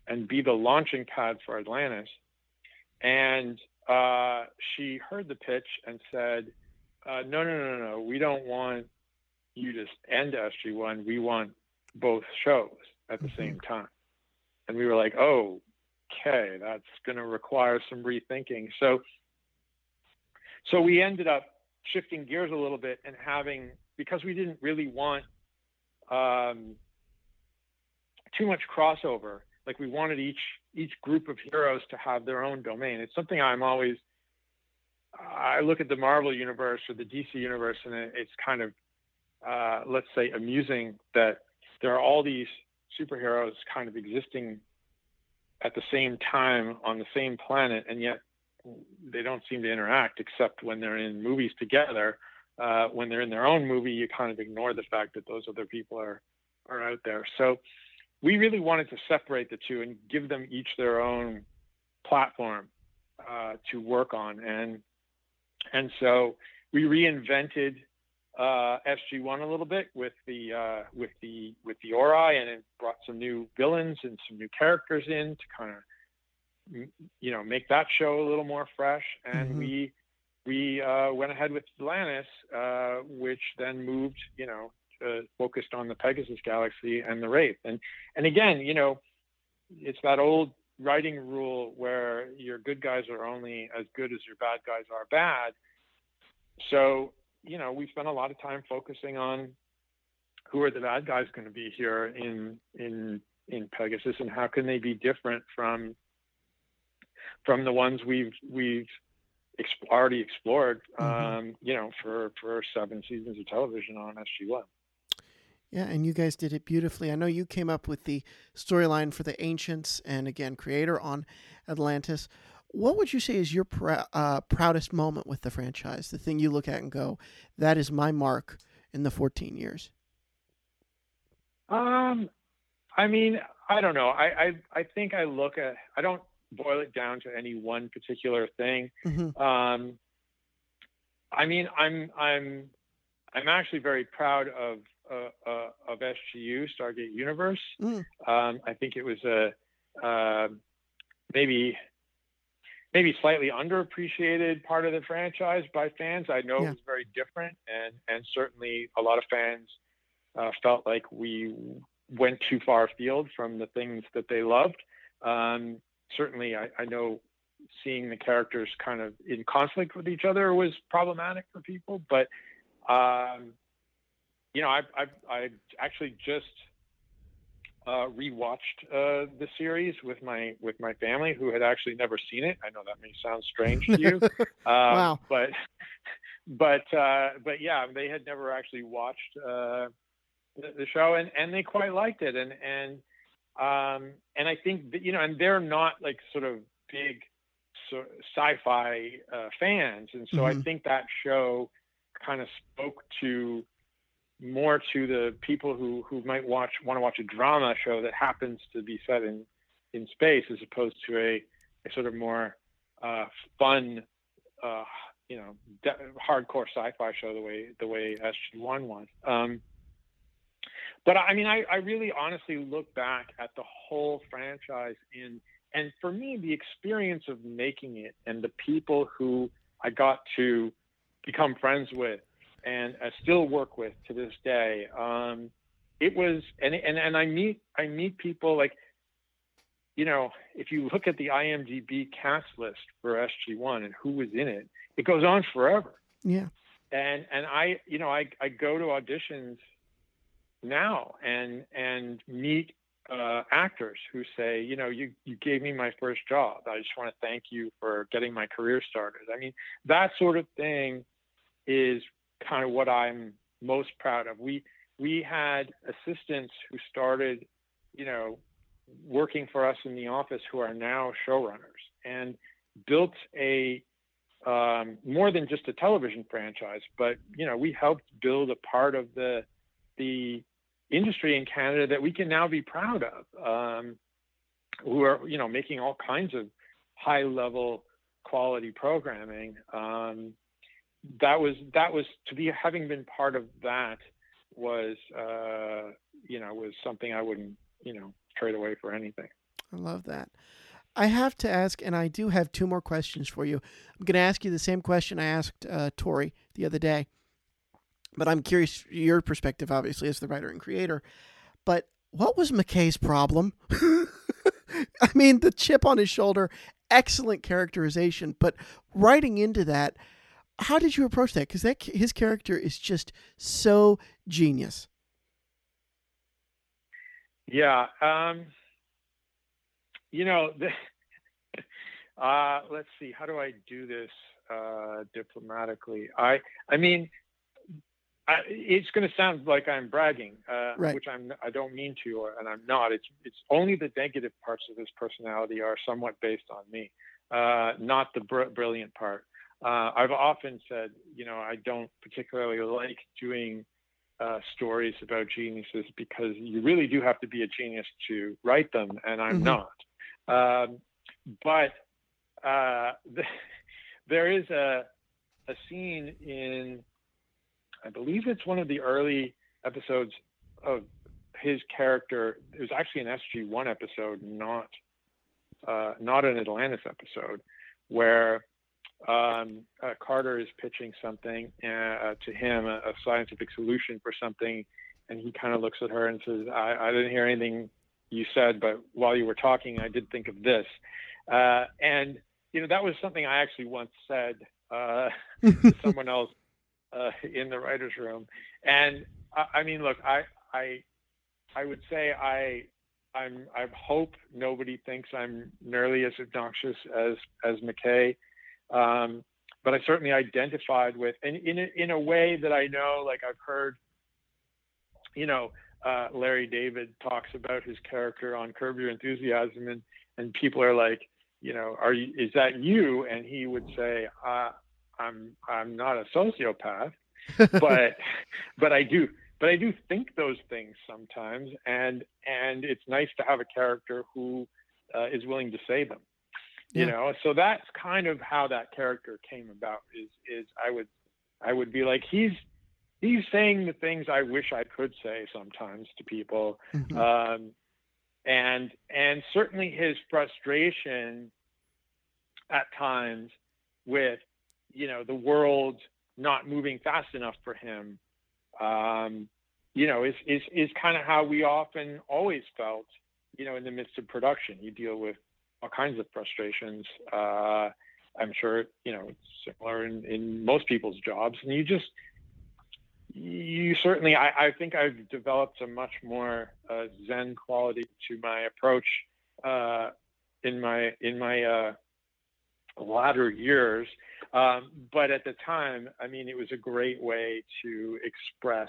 and be the launching pad for Atlantis. And uh, she heard the pitch and said, uh, "No, no, no, no, we don't want you to end SG1. We want both shows at the mm-hmm. same time. And we were like, oh, okay, that's going to require some rethinking. So, so we ended up shifting gears a little bit and having because we didn't really want um, too much crossover. Like we wanted each each group of heroes to have their own domain. It's something I'm always I look at the Marvel universe or the DC universe, and it's kind of uh, let's say amusing that there are all these superheroes kind of existing at the same time on the same planet, and yet they don't seem to interact except when they're in movies together. Uh, when they're in their own movie, you kind of ignore the fact that those other people are are out there. So we really wanted to separate the two and give them each their own platform uh, to work on, and and so we reinvented uh, SG1 a little bit with the uh, with the with the Ori, and it brought some new villains and some new characters in to kind of you know make that show a little more fresh. And mm-hmm. we we uh, went ahead with Atlantis, uh, which then moved you know focused on the Pegasus Galaxy and the Wraith. And and again, you know, it's that old writing rule where your good guys are only as good as your bad guys are bad. So you know, we spent a lot of time focusing on who are the bad guys going to be here in in in Pegasus, and how can they be different from from the ones we've we've exp- already explored, mm-hmm. um, you know, for for seven seasons of television on SG1. Yeah, and you guys did it beautifully. I know you came up with the storyline for the Ancients, and again, creator on Atlantis. What would you say is your pr- uh, proudest moment with the franchise? The thing you look at and go, "That is my mark in the 14 years." Um, I mean, I don't know. I I, I think I look at. I don't boil it down to any one particular thing. Mm-hmm. Um, I mean, I'm I'm I'm actually very proud of uh, uh, of SGU, Stargate Universe. Mm. Um, I think it was a uh, maybe maybe slightly underappreciated part of the franchise by fans. I know Yeah. it was very different, and and certainly a lot of fans uh, felt like we went too far afield from the things that they loved. Um, certainly, I, I know seeing the characters kind of in conflict with each other was problematic for people, but um, you know, I I I actually just uh, rewatched uh, the series with my with my family who had actually never seen it. I know that may sound strange to you, um, Wow. but but uh, but yeah, they had never actually watched uh, the, the show, and, and they quite liked it, and and um, and I think that, you know, and they're not like sort of big so, sci-fi uh, fans, and so I Mhm. think that show kind of spoke to more to the people who who might watch want to watch a drama show that happens to be set in in space as opposed to a, a sort of more uh, fun uh, you know de- hardcore sci-fi show the way the way SG1 was. Um, but I mean I, I really honestly look back at the whole franchise in and for me the experience of making it and the people who I got to become friends with and I still work with to this day. Um, it was, and, and, and I meet, I meet people like, you know, if you look at the IMDb cast list for SG1 and who was in it, it goes on forever. Yeah. And, and I, you know, I, I go to auditions now and, and meet uh, actors who say, you know, you, you gave me my first job. I just want to thank you for getting my career started. I mean, that sort of thing is kind of what I'm most proud of. We we had assistants who started, you know, working for us in the office who are now showrunners and built a um, more than just a television franchise, but you know, we helped build a part of the the industry in Canada that we can now be proud of. Um, who are you know making all kinds of high level quality programming. Um, that was that was to be having been part of that was uh, you know was something I wouldn't you know trade away for anything. I love that. I have to ask, and I do have two more questions for you. I'm going to ask you the same question I asked uh, Torri the other day, but I'm curious your perspective, obviously, as the writer and creator. But what was McKay's problem? I mean, the chip on his shoulder, excellent characterization, but writing into that, how did you approach that? Because that his character is just so genius. Yeah, um, you know, the, uh, let's see, how do I do this uh, diplomatically? I, I mean, I, it's going to sound like I'm bragging, uh, Right. which I'm. I don't mean to, or, and I'm not. It's it's only the negative parts of his personality are somewhat based on me, uh, not the br- brilliant part. Uh, I've often said, you know, I don't particularly like doing uh, stories about geniuses because you really do have to be a genius to write them, and I'm Mhm. not. Um, but uh, there is a a scene in, I believe it's one of the early episodes of his character. It was actually an SG One episode, not uh, not an Atlantis episode, where um, uh, Carter is pitching something uh, to him, a, a scientific solution for something, and he kind of looks at her and says, I, "I didn't hear anything you said, but while you were talking, I did think of this." Uh, and you know, that was something I actually once said uh, to someone else uh, in the writers' room. And I, I mean, look, I, I, I would say I, I'm, I hope nobody thinks I'm nearly as obnoxious as as McKay, um, but I certainly identified with, and in a, in a way that I know, like I've heard, you know, uh, Larry David talks about his character on Curb Your Enthusiasm, and and people are like, you know, are you, is that you? And he would say, uh, I'm I'm not a sociopath, but but I do but I do think those things sometimes, and and it's nice to have a character who uh, is willing to say them. You Yeah. know, so that's kind of how that character came about. Is is I would I would be like he's he's saying the things I wish I could say sometimes to people, mm-hmm. um, and and certainly his frustration at times with you know the world not moving fast enough for him. Um, you know, is is is kind of how we often always felt. You know, in the midst of production, you deal with all kinds of frustrations. Uh, I'm sure you know it's similar in, in most people's jobs, and you just you certainly I, I think I've developed a much more uh, Zen quality to my approach uh, in my in my uh, latter years. Um, but at the time, I mean, it was a great way to express.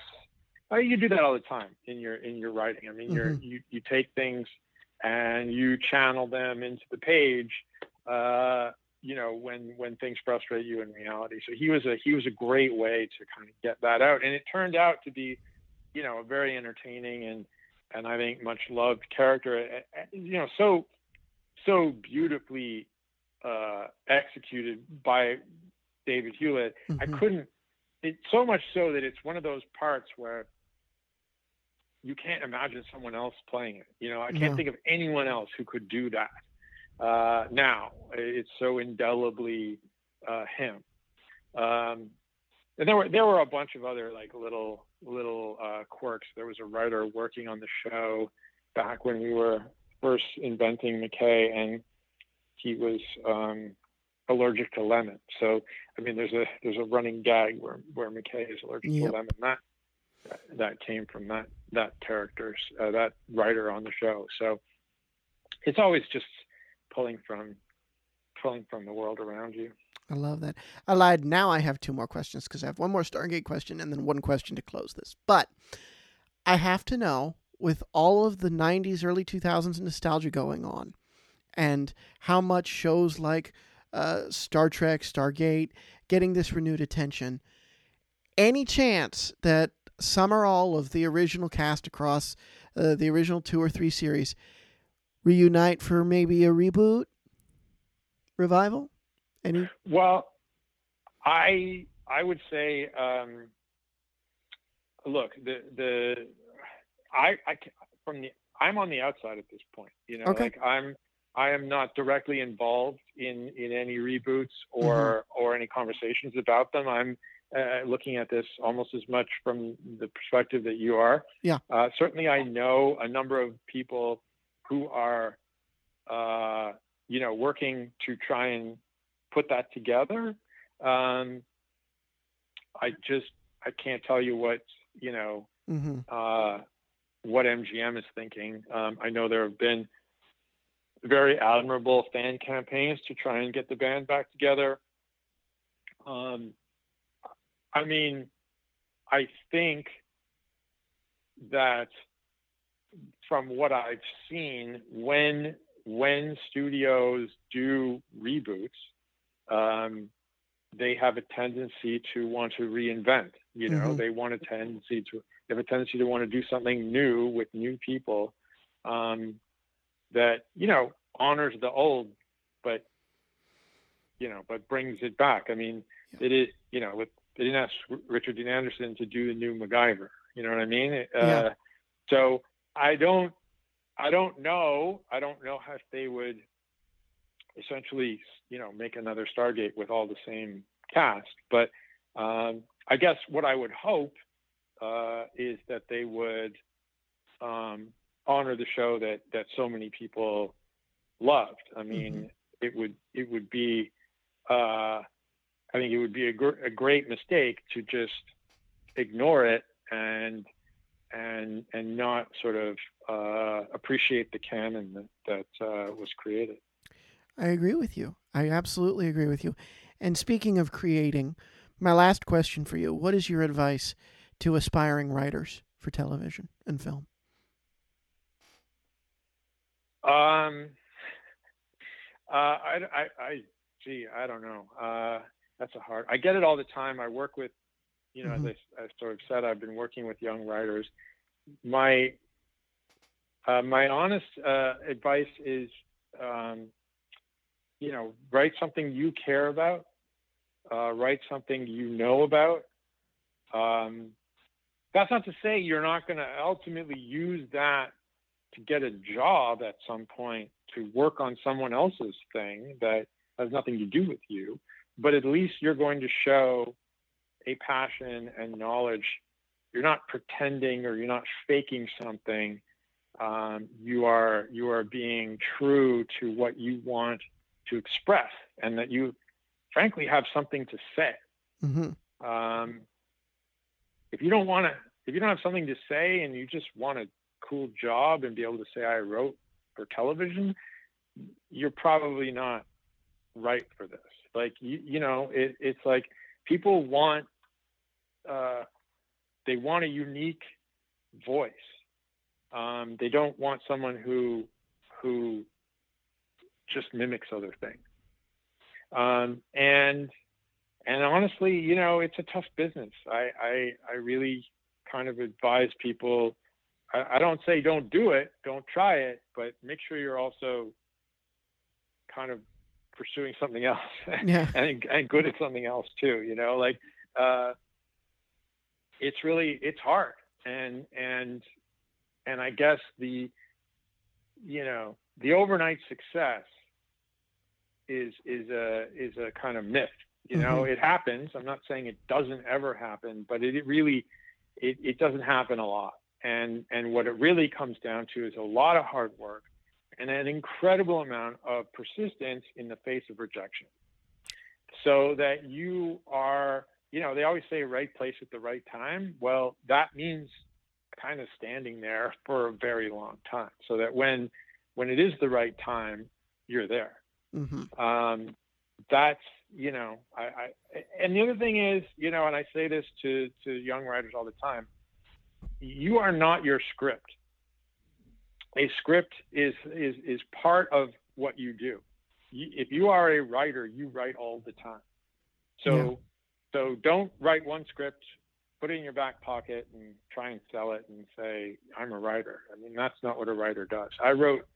Uh, you do that all the time in your in your writing. I mean, mm-hmm. you you take things and you channel them into the page. Uh, you know when when things frustrate you in reality so he was a he was a great way to kind of get that out and it turned out to be you know a very entertaining and and i think much loved character you know so so beautifully uh executed by david hewlett mm-hmm. i couldn't it so much so that it's one of those parts where you can't imagine someone else playing it you know i can't think of anyone else who could do that uh, now. It's so indelibly uh, him. Um, and there were there were a bunch of other like little little uh, quirks. There was a writer working on the show back when we were first inventing McKay, and he was um, allergic to lemon. So I mean, there's a there's a running gag where where McKay is allergic yep. to lemon. That that came from that that character's uh, that writer on the show. So it's always just pulling from pulling from the world around you. I love that. I lied. Now I have two more questions because I have one more Stargate question and then one question to close this. But I have to know, with all of the 90s, early 2000s nostalgia going on, and how much shows like uh, Star Trek, Stargate getting this renewed attention, any chance that some or all of the original cast across uh, the original two or three series reunite for maybe a reboot revival? Any? Well, I I would say, um, look, the the I I from the I'm on the outside at this point. You know, okay. like I'm I am not directly involved in in any reboots or mm-hmm. or any conversations about them. I'm uh, looking at this almost as much from the perspective that you are. Yeah. Uh, certainly, I know a number of people who are, uh, you know, working to try and put that together. Um, I just I can't tell you what you know mm-hmm. uh, what MGM is thinking. Um, I know there have been very admirable fan campaigns to try and get the band back together. Um, I mean, I think that from what I've seen, when when studios do reboots, um, they have a tendency to want to reinvent. You know, mm-hmm. they want a tendency to they have a tendency to want to do something new with new people um, that you know honors the old, but you know, but brings it back. I mean, yeah. it is you know, with they didn't ask Richard Dean Anderson to do the new MacGyver. You know what I mean? Uh, yeah. So I don't I don't know. I don't know if they would essentially, you know, make another Stargate with all the same cast. But um, I guess what I would hope uh, is that they would um, honor the show that that so many people loved. I mean, mm-hmm. it would it would be. Uh, I think it would be a, gr- a great mistake to just ignore it and and and not sort of uh, appreciate the canon that, that uh, was created. I agree with you. I absolutely agree with you. And speaking of creating, my last question for you: What is your advice to aspiring writers for television and film? Um, uh, I, I, I, gee, I don't know. That's a hard. I get it all the time. I work with you know, mm-hmm. as I, I, sort of said, I've been working with young writers. My uh, my honest uh, advice is, um, you know, write something you care about, uh, write something you know about, um, that's not to say you're not going to ultimately use that to get a job at some point to work on someone else's thing that has nothing to do with you, but at least you're going to show a passion and knowledge. You're not pretending or you're not faking something. Um, you are you are being true to what you want to express, and that you, frankly, have something to say. Mm-hmm. Um, if you don't want to, if you don't have something to say, and you just want a cool job and be able to say I wrote for television, you're probably not right for this. Like you, you know, it, it's like people want, uh, they want a unique voice. Um, they don't want someone who, who just mimics other things. Um, and, and honestly, you know, it's a tough business. I, I, I really kind of advise people. I, I don't say don't do it, don't try it, but make sure you're also kind of pursuing something else. Yeah. and, and good at something else too you know like uh, it's really it's hard. And and and i guess the you know the overnight success is is a is a kind of myth you know? Mm-hmm. it happens. I'm not saying it doesn't ever happen but it, it really it, it doesn't happen a lot. And and what it really comes down to is a lot of hard work and an incredible amount of persistence in the face of rejection. So that you are, you know, they always say right place at the right time. Well, that means kind of standing there for a very long time so that when when it is the right time, you're there. Mm-hmm. Um, that's you know, I, I and the other thing is, you know, and I say this to to young writers all the time, you are not your script a script is is is part of what you do. if you are a writer, you write all the time. So yeah. so don't write one script, put it in your back pocket, and try and sell it and say I'm a writer. I mean that's not what a writer does. I wrote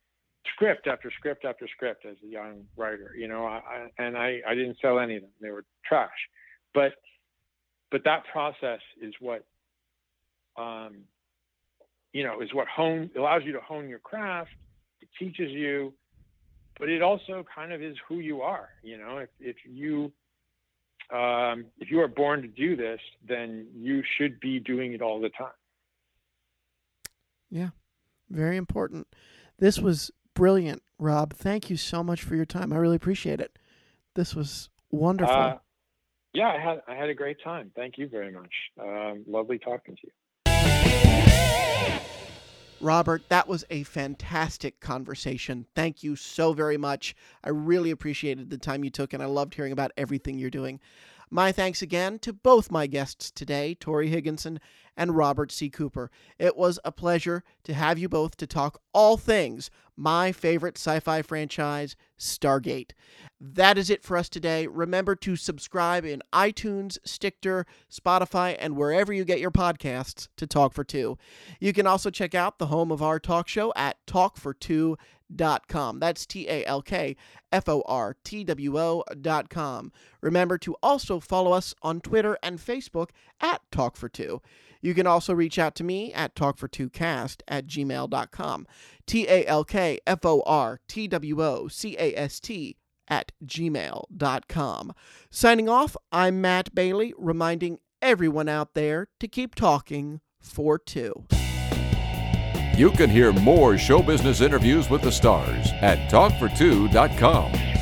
script after script after script as a young writer. You know, I, I and I I didn't sell any of them. They were trash, but but that process is what um, you know, is what hone allows you to hone your craft. It teaches you, but it also kind of is who you are. You know, if if you um, if you are born to do this, then you should be doing it all the time. Yeah, very important. This was brilliant, Rob. Thank you so much for your time. I really appreciate it. This was wonderful. Uh, yeah, I had I had a great time. Thank you very much. Um, lovely talking to you. Robert, that was a fantastic conversation. Thank you so very much. I really appreciated the time you took, and I loved hearing about everything you're doing. My thanks again to both my guests today, Torri Higginson and Robert C. Cooper. It was a pleasure to have you both to talk all things my favorite sci fi franchise, Stargate. That is it for us today. Remember to subscribe in iTunes, Stitcher, Spotify, and wherever you get your podcasts to Talk for Two. You can also check out the home of our talk show at talkfor2.com. That's T A L K F O R T W O.com. Remember to also follow us on Twitter and Facebook at Talk for Two. You can also reach out to me at talkfor2cast at gmail.com. T A L K F O R T W O C A S T at gmail.com. Signing off, I'm Matt Bailey, reminding everyone out there to keep talking for two. You can hear more show business interviews with the stars at talkfor2.com.